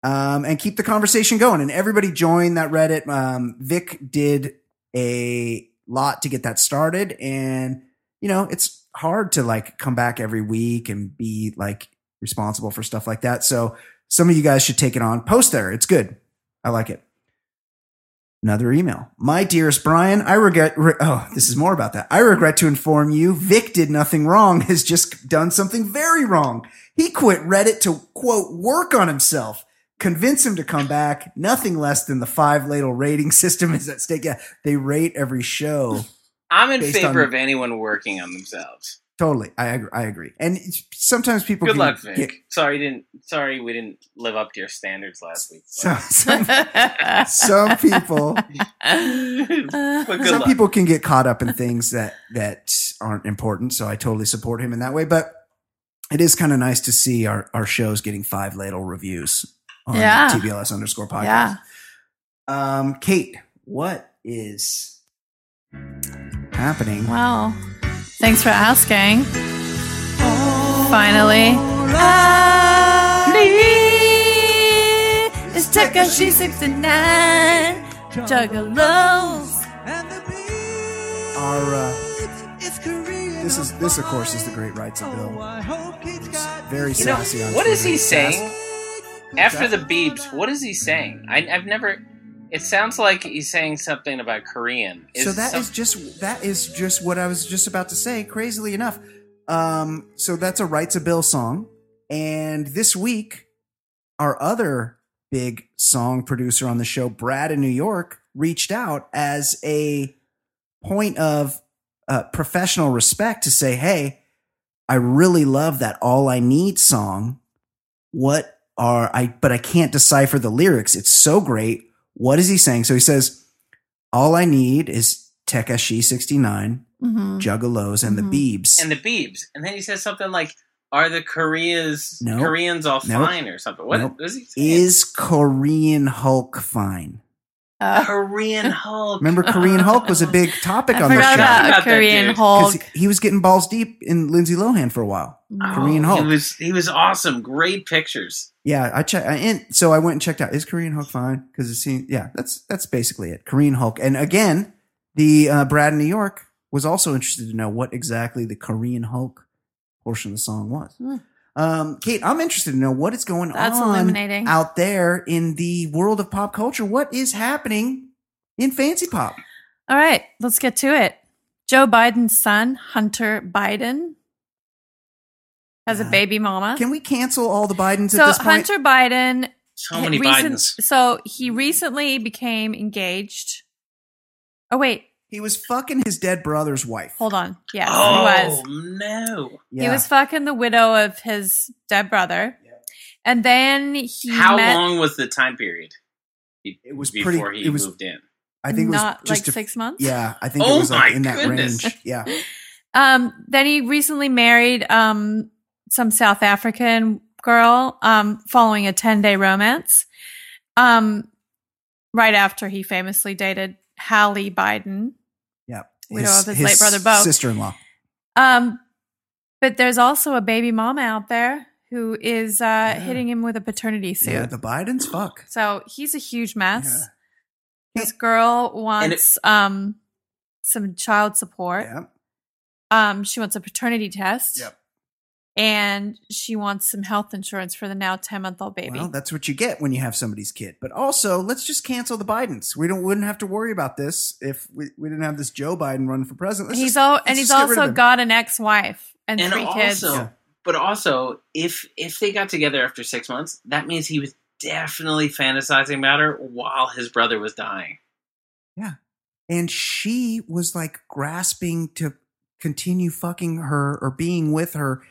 Um, and keep the conversation going. And everybody join that Reddit. Um, Vic did a lot to get that started, and you know, it's hard to like come back every week and be like responsible for stuff like that. So some of you guys should take it on. Post there. It's good. I like it. Another email. My dearest Brian, I regret. Re- oh, this is more about that. I regret to inform you, Vic did nothing wrong. Has just done something very wrong. He quit Reddit to quote work on himself. Convince him to come back. Nothing less than the five ladle rating system is at stake. Yeah, they rate every show. I'm in favor on- of anyone working on themselves. Totally, I agree. I agree. And sometimes people Good can luck, Vic. get Sorry, didn't. Sorry, we didn't live up to your standards last week. some, some, some people some luck. people can get caught up in things that that aren't important so i totally support him in that way but it is kind of nice to see our our shows getting five ladle reviews on Yeah. tbls underscore podcast Yeah. um kate what is happening Well, thanks for asking. Finally. It's Tekashi 69 Juggalos. our uh, this is this of course is the great rights of bill very You know, sassy on what is he saying? After the beeps, what is he saying? I, I've never. It sounds like he's saying something about Korean. so that some- is just that is just what I was just about to say. Crazily enough, um, so that's a rights a bill song, and this week, our other big song producer on the show, Brad in New York, reached out as a point of uh, professional respect to say, "Hey, I really love that All I Need song. What are I? But I can't decipher the lyrics. It's so great. What is he saying? So he says, All I need is Tekashi 69, Mhm. Juggalos, and Mhm. the Beebs. and the beebs, and then he says something like, "Are the Koreas No. Koreans all Nope. fine or something?" What Nope. is he saying? is Korean Hulk fine? Uh, Korean Hulk? Remember, Korean Hulk was a big topic I on the show. About about Korean Hulk. he, he was getting balls deep in Lindsay Lohan for a while. Oh, Korean Hulk. He was he was awesome. Great pictures. Yeah, I checked, I, and so I went and checked out. Is Korean Hulk fine? Because it seems, yeah, that's that's basically it. Korean Hulk, and again, The uh, Brad in New York was also interested to know what exactly the Korean Hulk portion of the song was. Hmm. Um, Kate, I'm interested to know what is going That's on out there in the world of pop culture. What is happening in fancy pop? All right, let's get to it. Joe Biden's son, Hunter Biden, has a baby mama. Can we cancel all the Bidens so at this point? So, Hunter Biden So many recent- Bidens. So he recently became engaged. Oh wait, he was fucking his dead brother's wife. hold on. Yes, oh he was. no! Yeah. He was fucking the widow of his dead brother. And then he How met long was the time period? He- It was before pretty- he it was- moved in. I think it was not just like a- six months. Yeah, I think it Oh was like my in that goodness. range. Yeah. Um, then he recently married um some South African girl um following a 10-day romance. Um right after he famously dated Hallie Biden. Yeah. Widow of his late brother, Bo. Sister-in-law. Um but there's also a baby mama out there who is uh hitting him with a paternity suit. Yeah, the Bidens. Fuck. So he's a huge mess. Yeah. This girl wants um some child support. Yeah. Um she wants a paternity test. Yep. And she wants some health insurance for the now 10 month old baby. Well, that's what you get when you have somebody's kid. But also, let's just cancel the Bidens. We don't wouldn't have to worry about this if we, we didn't have this Joe Biden running for president. Let's he's just- all let's and he's just get rid also got an ex wife and, And three also, kids. Yeah. but also, if if they got together after six months, that means he was definitely fantasizing about her while his brother was dying. Yeah. And she was like grasping to continue fucking her or being with her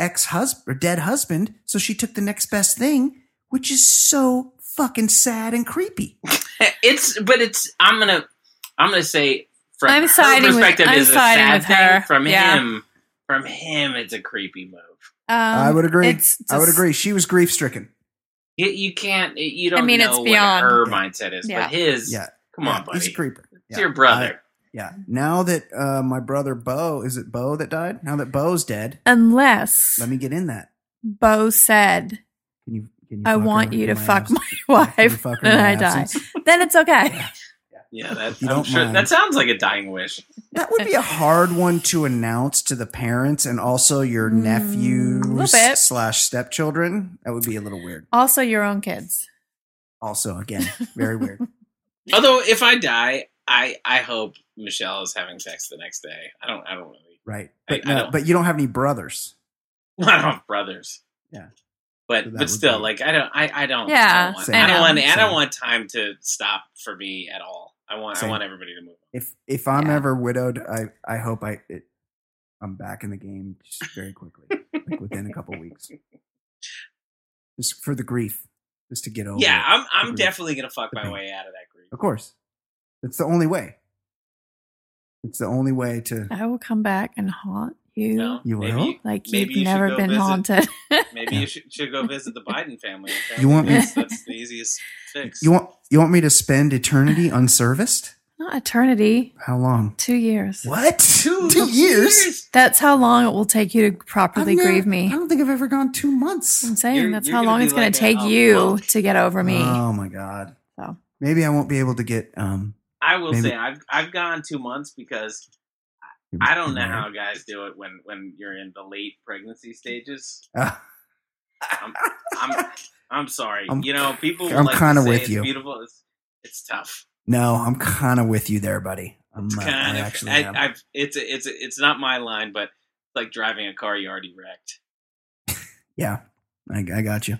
ex husband or dead husband. So she took the next best thing, which is so fucking sad and creepy. It's but it's I'm gonna I'm gonna say from I'm her siding with- perspective I'm is a sad with thing. From Yeah. him, from him, it's a creepy move. Um, I would agree. it's I would agree. She was grief stricken. You, you can't. You don't. I mean, know it's what beyond. her Yeah. mindset is, Yeah. but his. Yeah. Come Yeah, on, buddy. He's a creeper. It's your brother. Yeah. Now that uh, my brother Bo, is it Bo that died? Now that Bo's dead, Unless let me get in that. Bo said, Can you? Can you I fuck want her you to in fuck absence? my Can you wife fuck her in and my I die. absence? Then it's okay. yeah, that. You I'm don't sure, mind. that sounds like a dying wish. That would be a hard one to announce to the parents and also your Mm, nephews bit. slash stepchildren. That would be a little weird. Also, your own kids. Also, again, very weird. Although, if I die, I I hope Michelle is having sex the next day. I don't. I don't really. Right. But I no, don't- but you don't have any brothers. I don't have brothers. Yeah. But So but still, be- like I don't. I I don't. Yeah, I don't want. Same. I don't want. I don't want time to stop for me at all. I want. Same. I want everybody to move. on. If if I'm Yeah. ever widowed, I I hope I it, I'm back in the game just very quickly, like within a couple weeks, just for the grief, just to get over. Yeah. I'm. I'm definitely gonna fuck my way out of that grief. Of course, it's the only way. It's the only way to. I will come back and haunt you No, You maybe, will? like maybe you've you never been visit- haunted. Maybe you should, should go visit the Biden family. You want me- That's, that's the easiest fix. You want you want me to spend eternity unserviced? Not eternity. How long? Two years. What? Two, two years? That's how long it will take you to properly never- grieve me. I don't think I've ever gone two months. I'm saying You're- that's you're how long be it's going to take a you monk. to get over me. Oh my god. So. Maybe I won't be able to get um. I will Maybe- say I've I've gone two months because I don't know how guys do it when when you're in the late pregnancy stages. I'm I'm I'm sorry. I'm- you know, people I'm like kinda with it's you. Beautiful. It's it's tough. no, I'm kind of with you there, buddy. I'm It's uh, kind I of. actually I. I've it's a, it's a, it's not my line, but it's like driving a car you already wrecked. yeah, I, I got you.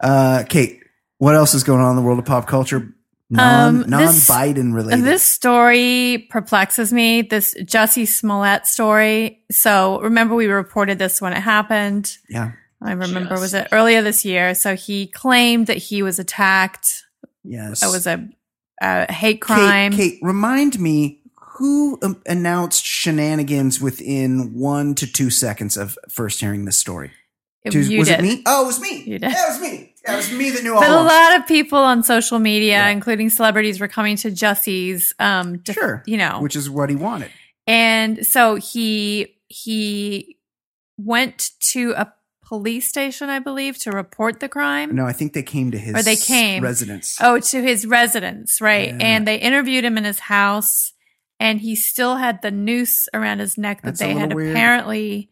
Uh, Kate, what else is going on in the world of pop culture? Non Um, non this- Biden related. This story perplexes me. This Jussie Smollett story. So remember, we reported this when it happened. yeah. I remember, was it earlier this year? So he claimed that he was attacked. Yes. It was a, a hate crime. Kate, Kate, remind me who um, announced shenanigans within one to two seconds of first hearing this story. It- was did. it me? Oh, it was me. You did. Yeah, it was me. Yeah, it was me that knew all But a lot of people on social media, Yeah. including celebrities, were coming to Jussie's, um, Sure. you know, Which is what he wanted. and so he he went to a police station, I believe, to report the crime. No, I think they came to his Or they came. residence. Oh, to his residence, right? Yeah. And they interviewed him in his house, and he still had the noose around his neck that That's they had weird. apparently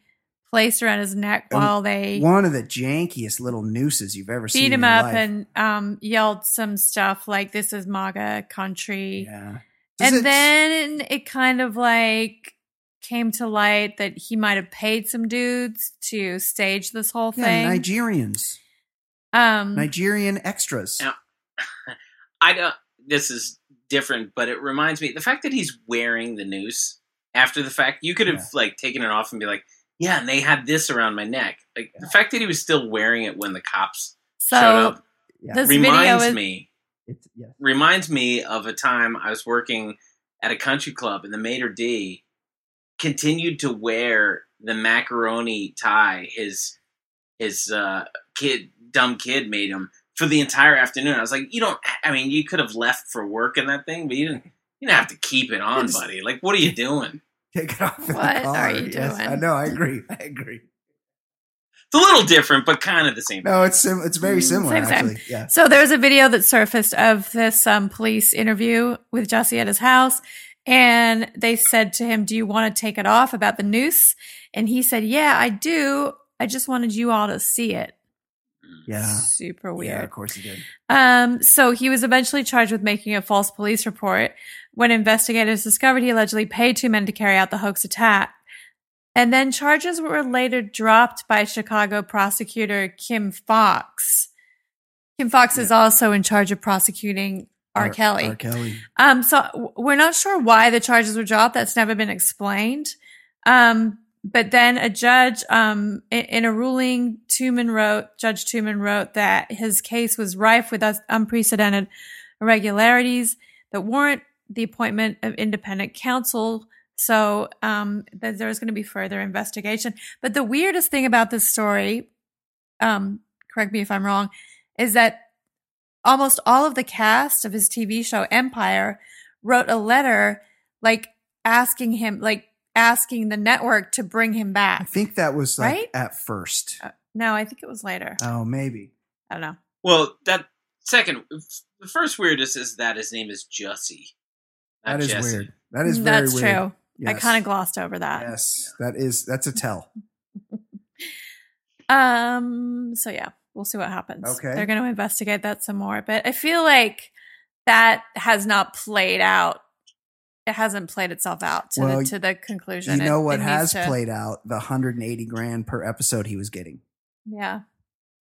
placed around his neck while they One of the jankiest little nooses you've ever seen. beat in him your up life. and um, yelled some stuff like "This is MAGA country," yeah. Does and it- then it kind of like came to light that he might have paid some dudes to stage this whole yeah, thing. Nigerians, um, Nigerian extras. Yeah. I don't. This is different, but it reminds me the fact that he's wearing the noose after the fact. You could have Yeah. like taken it off and be like, "Yeah," and they had this around my neck. Like the fact that he was still wearing it when the cops showed up Yeah. this video reminds is me It's, yeah. reminds me of a time I was working at a country club and the maitre d continued to wear the macaroni tie his his uh, kid dumb kid made him for the entire afternoon. I was like, you don't. I mean, you could have left for work in that thing, but you didn't. You didn't have to keep it on, It's- buddy. Like, what are you doing? Take it off. with the What are you Yes, doing? I know. I agree. I agree. It's a little different, but kind of the same. No, it's sim- it's very Mm, similar same, same. actually. Yeah. So there's a video that surfaced of this um, police interview with Jesse at his house, and they said to him, "Do you want to take it off about the noose?" And he said, "Yeah, I do. I just wanted you all to see it." Yeah. Super weird. Yeah, of course he did. Um, so he was eventually charged with making a false police report when investigators discovered he allegedly paid two men to carry out the hoax attack. And then charges were later dropped by Chicago prosecutor Kim Foxx. Kim Foxx is also in charge of prosecuting R. Kelly. R. Kelly. Um, so we're not sure why the charges were dropped. That's never been explained. Um, but then a judge, um, in, in a ruling, Toomin wrote, Judge Toomin wrote that his case was rife with unprecedented irregularities that warrant the appointment of independent counsel. So, um, that there's going to be further investigation. But the weirdest thing about this story, um, correct me if I'm wrong, is that almost all of the cast of his TV show Empire wrote a letter like asking him like asking the network to bring him back. I think that was like Right? at first. Uh, no, I think it was later. Oh, maybe. I don't know. Well, that second, the first weirdest is that his name is Jussie. Not That is Jesse. weird. That is very That's weird. true. I kind of glossed over that. Yes, that is that's a tell. Um. So yeah, we'll see what happens. Okay. They're going to investigate that some more, but I feel like that has not played out. It hasn't played itself out to Well, the to the conclusion. You know It- what it has to- played out? The 180 grand per episode he was getting. Yeah.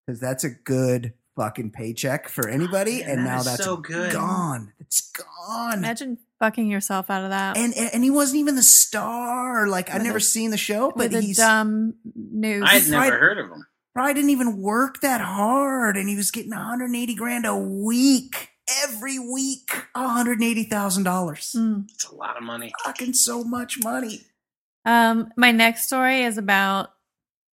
Because that's a good fucking paycheck for anybody. man, and now is that's so good. gone. It's gone. Imagine fucking yourself out of that. and, and and he wasn't even the star. Like I've never a- seen the show, but he's dumb news. I had He's never right- heard of him. probably didn't even work that hard, and he was getting 180 grand a week every week. 180 thousand dollars. Mm. It's a lot of money. Fucking so much money. Um, my next story is about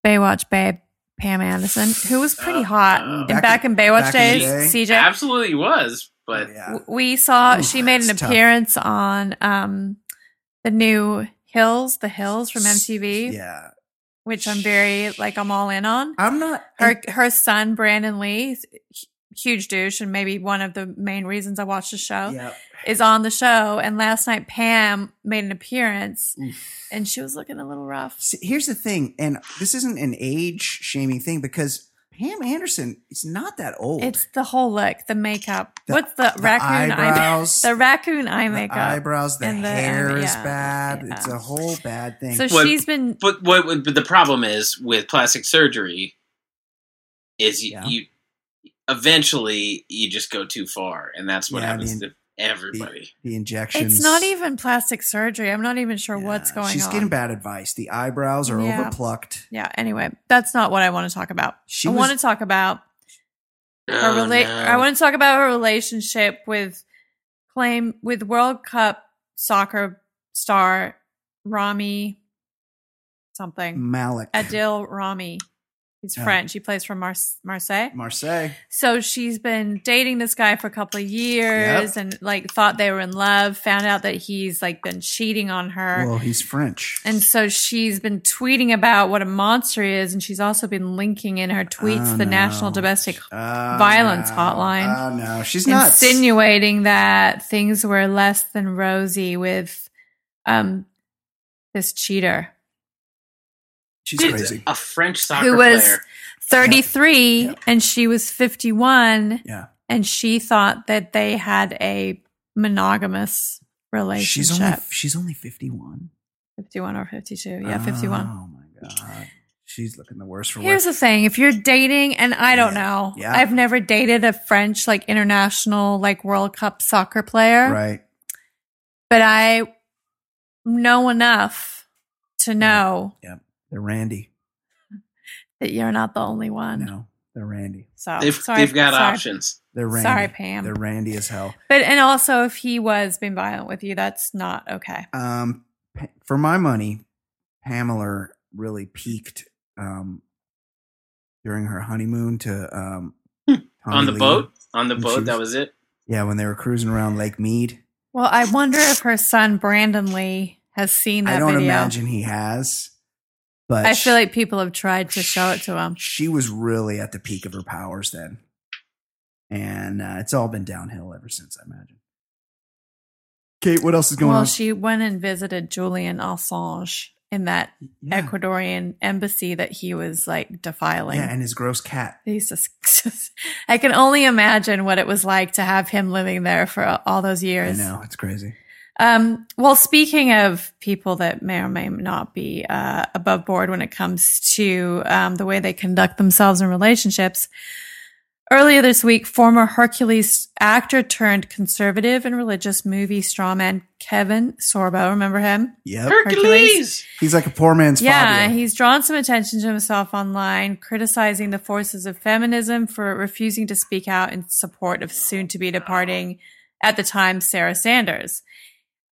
Baywatch babe Pam Anderson, who was pretty Uh, hot uh, and back back, in- in Baywatch back in days. day. CJ, Absolutely was, but Oh, yeah. We saw Oof, she made an that's tough. appearance on um the new Hills, the Hills from MTV, Yeah, which I'm very like I'm all in on. I'm not. Her her son Brandon Lee, huge douche, and maybe one of the main reasons I watched the show yeah. is on the show. And last night Pam made an appearance, Oof. and she was looking a little rough. See, here's the thing, and this isn't an age shaming thing because Pam Anderson is not that old. It's the whole look, the makeup. The- What's the, the raccoon eye? eyebrows, The raccoon eye the makeup. eyebrows, the and the- hair is yeah, bad. yeah. It's a whole bad thing. So What- she's been but what what- but the problem is with plastic surgery is you, Yeah. you eventually you just go too far, and that's what Yeah, happens the- to everybody. the injections. It's not even plastic surgery. I'm not even sure Yeah, what's going She's on. She's getting bad advice. The eyebrows are Yeah. overplucked. Yeah. Anyway, that's not what I want to talk about. She I was- want to talk about her Oh, rela- no. I want to talk about her relationship with claim with World Cup soccer star Rami something Malik. Adil Rami. He's Yeah. French. He plays for Mar- Marseille. Marseille. So she's been dating this guy for a couple of years Yep. and like thought they were in love, found out that he's like been cheating on her. Well, he's French. And so she's been tweeting about what a monster he is, and she's also been linking in her tweets Oh, the no. National Domestic Oh, Violence no. Hotline. Oh no, she's nuts. insinuating that things were less than rosy with um, this cheater She's Dude, crazy. A French soccer who was player. 33 Yeah. and she was 51 Yeah. and she thought that they had a monogamous relationship. She's only she's only 51. 51 or 52. Yeah, 51. Oh my god. She's looking the worst for Here's wear. the thing, if you're dating and I don't Yeah. know. Yeah. I've never dated a French like international like World Cup soccer player, right. but I know enough to know They're Randy. that you're not the only one. No, they're Randy. So They've, sorry, they've got sorry. options. They're Randy. Sorry, Pam. They're Randy as hell. But and also if he was being violent with you, that's not okay. Um, for my money, Pamela really peaked um, during her honeymoon to um, On the Lee. boat? On the And boat, she that was- was it? Yeah, when they were cruising around Lake Mead. Well, I wonder if her son Brandon Lee has seen that I don't video. imagine he has, but I feel like people have tried to show it to him. she was really at the peak of her powers then, and uh, it's all been downhill ever since. I imagine. Kate, what else is going Well, on? Well, she went and visited Julian Assange in that yeah. Ecuadorian embassy that he was like defiling. yeah, and his gross cat. He's just, just- I can only imagine what it was like to have him living there for all those years. I know it's crazy. Um, well, speaking of people that may or may not be uh, above board when it comes to um, the way they conduct themselves in relationships, earlier this week, former Hercules actor turned conservative and religious movie strawman Kevin Sorbo, remember him? Yep, Hercules! he's like a poor man's Yeah, Fabio. he's drawn some attention to himself online, criticizing the forces of feminism for refusing to speak out in support of soon to be departing at the time Sarah Sanders.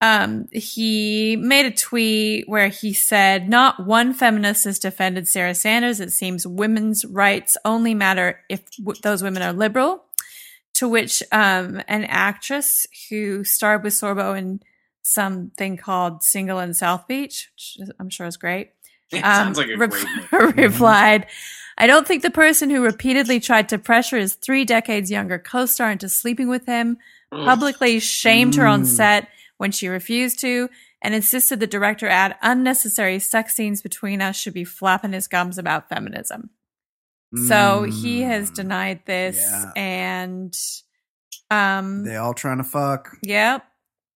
Um, he made a tweet where he said, Not one feminist has defended Sarah Sanders. It seems women's rights only matter if w- those women are liberal. To which um, an actress who starred with Sorbo in something called Single in South Beach, which I'm sure is great, um, sounds like a rep- great replied, I don't think the person who repeatedly tried to pressure his three decades younger co star into sleeping with him publicly shamed her on Mm. set when she refused to and insisted the director add unnecessary sex scenes between us should be flapping his gums about feminism. So he has Mm. denied this Yeah. and um They all trying to fuck. yep.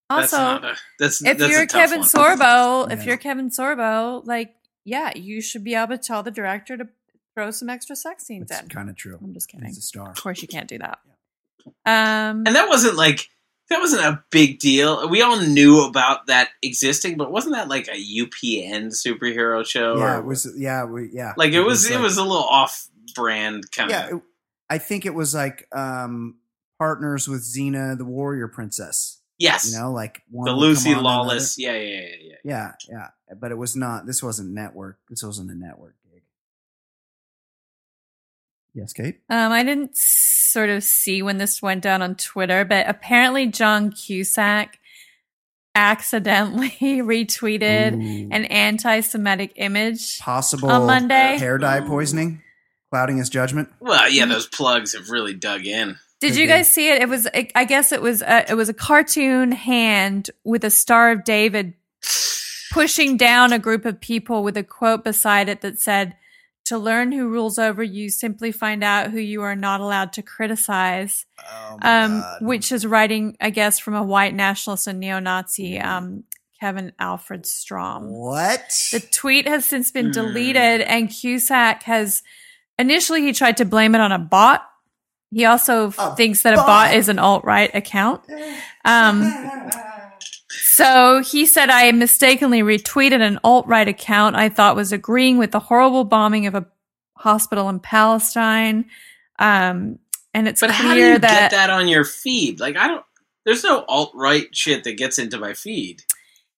Also, not a, that's, if that's you're a Kevin one. Sorbo, if you're Kevin Sorbo, like, yeah, you should be able to tell the director to throw some extra sex scenes That's in. kind of true. I'm just kidding. He's a star. Of course, you can't do that. Um, And that wasn't like that wasn't a big deal. We all knew about that existing, but wasn't that like a UPN superhero show? Yeah, or, it was. Yeah, we, yeah. like it was. It like- was a little off-brand kind Yeah, of. it- I think it was like um partners with Xena, the warrior princess. yes, You know, like one the would come Lucy on, Lawless. Yeah, yeah, yeah, yeah. Yeah, yeah. But it was not. This wasn't network. This wasn't a network gig. Yes, Kate. um, I didn't sort of see when this went down on Twitter, but apparently John Cusack accidentally retweeted Ooh. an anti-Semitic image. possible on Monday. hair dye poisoning, clouding his judgment. Well, yeah, those plugs have really dug in. Did Could you be. guys see it? It was, it, I guess, it was, a, it was a cartoon hand with a Star of David pushing down a group of people with a quote beside it that said, "To learn who rules over you, simply find out who you are not allowed to criticize." Oh Um, which is writing, I guess, from a white nationalist and neo-Nazi, um, Kevin Alfred Strom. what? The tweet has since been Hmm. deleted, and Cusack has initially he tried to blame it on a bot. He also A thinks that a bot? bot is an alt right account. Um, so he said, I mistakenly retweeted an alt right account I thought was agreeing with the horrible bombing of a hospital in Palestine. Um, and it's But clear how do you that, get that on your feed? Like, I don't. There's no alt right shit that gets into my feed.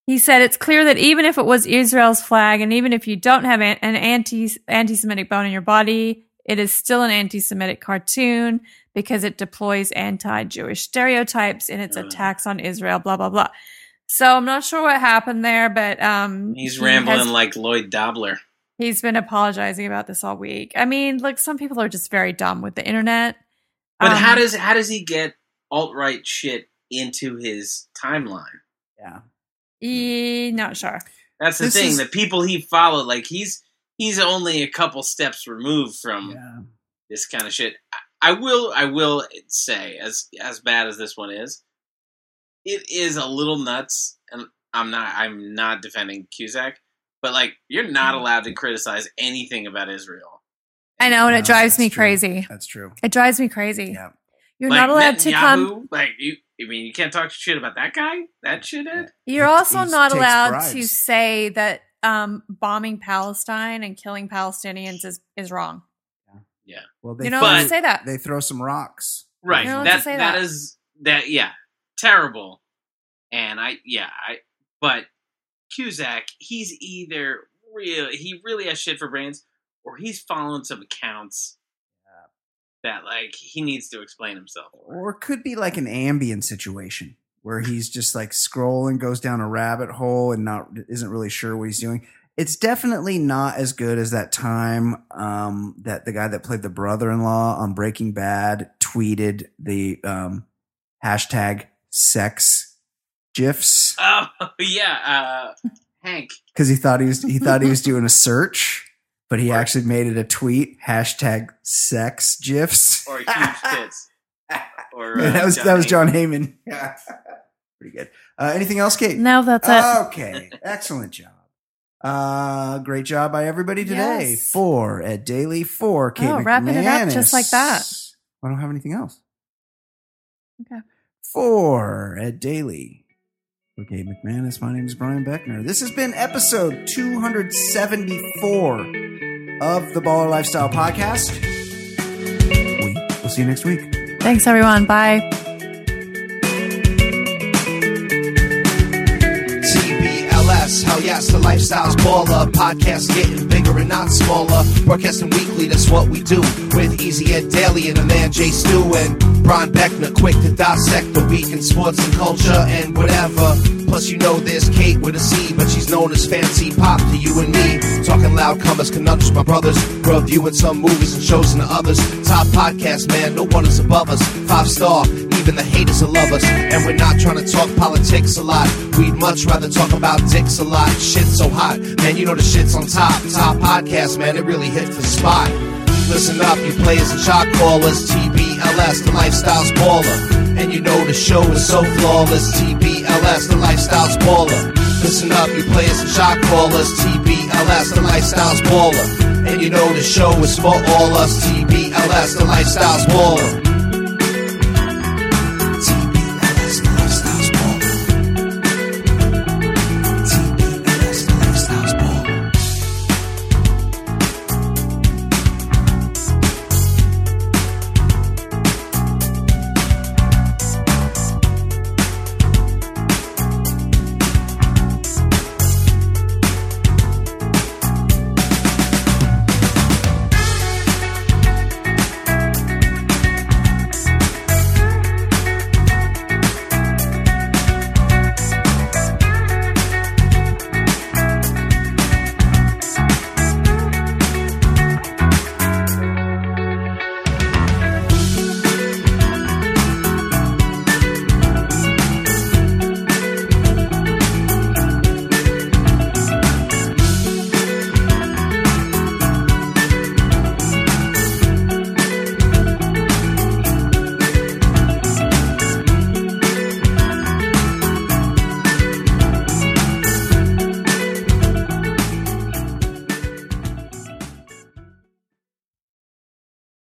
he said it's clear that even if it was Israel's flag, and even if you don't have an, an anti anti-Semitic bone in your body, it is still an anti-Semitic cartoon because it deploys anti-Jewish stereotypes in its attacks on Israel. Blah blah blah. So I'm not sure what happened there, but um, He's he rambling has- like Lloyd Dobler. He's been apologizing about this all week. I mean, like some people are just very dumb with the internet. But Um, how does how does he get alt right shit into his timeline? yeah. E, not sure. That's the This thing. is- the people he followed, like he's he's only a couple steps removed from Yeah. this kind of shit. I, I will I will say, as as bad as this one is, it is a little nuts, and I'm not I'm not defending Cusack, but like you're not allowed to criticize anything about Israel. I know, and No, it drives me true. crazy. That's true. It drives me crazy. Yeah. You're Like, not allowed to come. Like you, I mean, you can't talk shit about that guy. That shithead. You're also He not takes allowed to say that um, bombing Palestine and killing Palestinians is, is wrong. Yeah. Well, they you know, not throw, say that. they throw some rocks. Right. You're not to That say that that. is that yeah, terrible. And I yeah, I but Cusack, he's either real he really has shit for brains or he's following some accounts that like he needs to explain himself. Or it could be like an ambient situation where he's just like scrolling, goes down a rabbit hole and not isn't really sure what he's doing. It's definitely not as good as that time um, that the guy that played the brother-in-law on Breaking Bad tweeted the um, hashtag sex gifs Oh yeah, uh Hank. because he thought he was he thought he was doing a search, but he actually made it a tweet hashtag sex gifs. Or huge tits. Or Yeah, uh, that was that was Jon Heyman. Pretty good. Uh, anything else, Kate? No, that's it. Okay, excellent job. Uh, great job by everybody today. Yes. For Ed Daly, for Kate Oh, wrapping it up just like that. I don't have anything else. Okay. For Ed Daly, for Kate McManus, my name is Brian Beckner. This has been episode 274 of the Baller Lifestyle Podcast. We will see you next week. Thanks, everyone. Bye. TBLS, hell yes, the lifestyle's baller. Podcast getting bigger and not smaller. Broadcasting weekly, that's what we do. With Easy Ed Daly and a man Jay Stu and Brian Beckner, quick to dissect the week in sports and culture and whatever. Plus, you know there's Kate with a C, but she's known as Fancy Pop to you and me. Talking loud comers, conundrums, my brothers. Reviewing some movies and shows and the others. Top podcast, man, no one is above us. Five star, even the haters will love us. And we're not trying to talk politics a lot. We'd much rather talk about dicks a lot. Shit's so hot, man, you know the shit's on top. Top podcast, man, it really hit the spot. Listen up, you players and shot callers. TBLS, the lifestyle's baller. And you know the show is so flawless. TBLS, the lifestyle's baller. Listen up, you players and shot callers. TBLS, the lifestyle's baller. And you know the show is for all us. TBLS, the lifestyle's baller.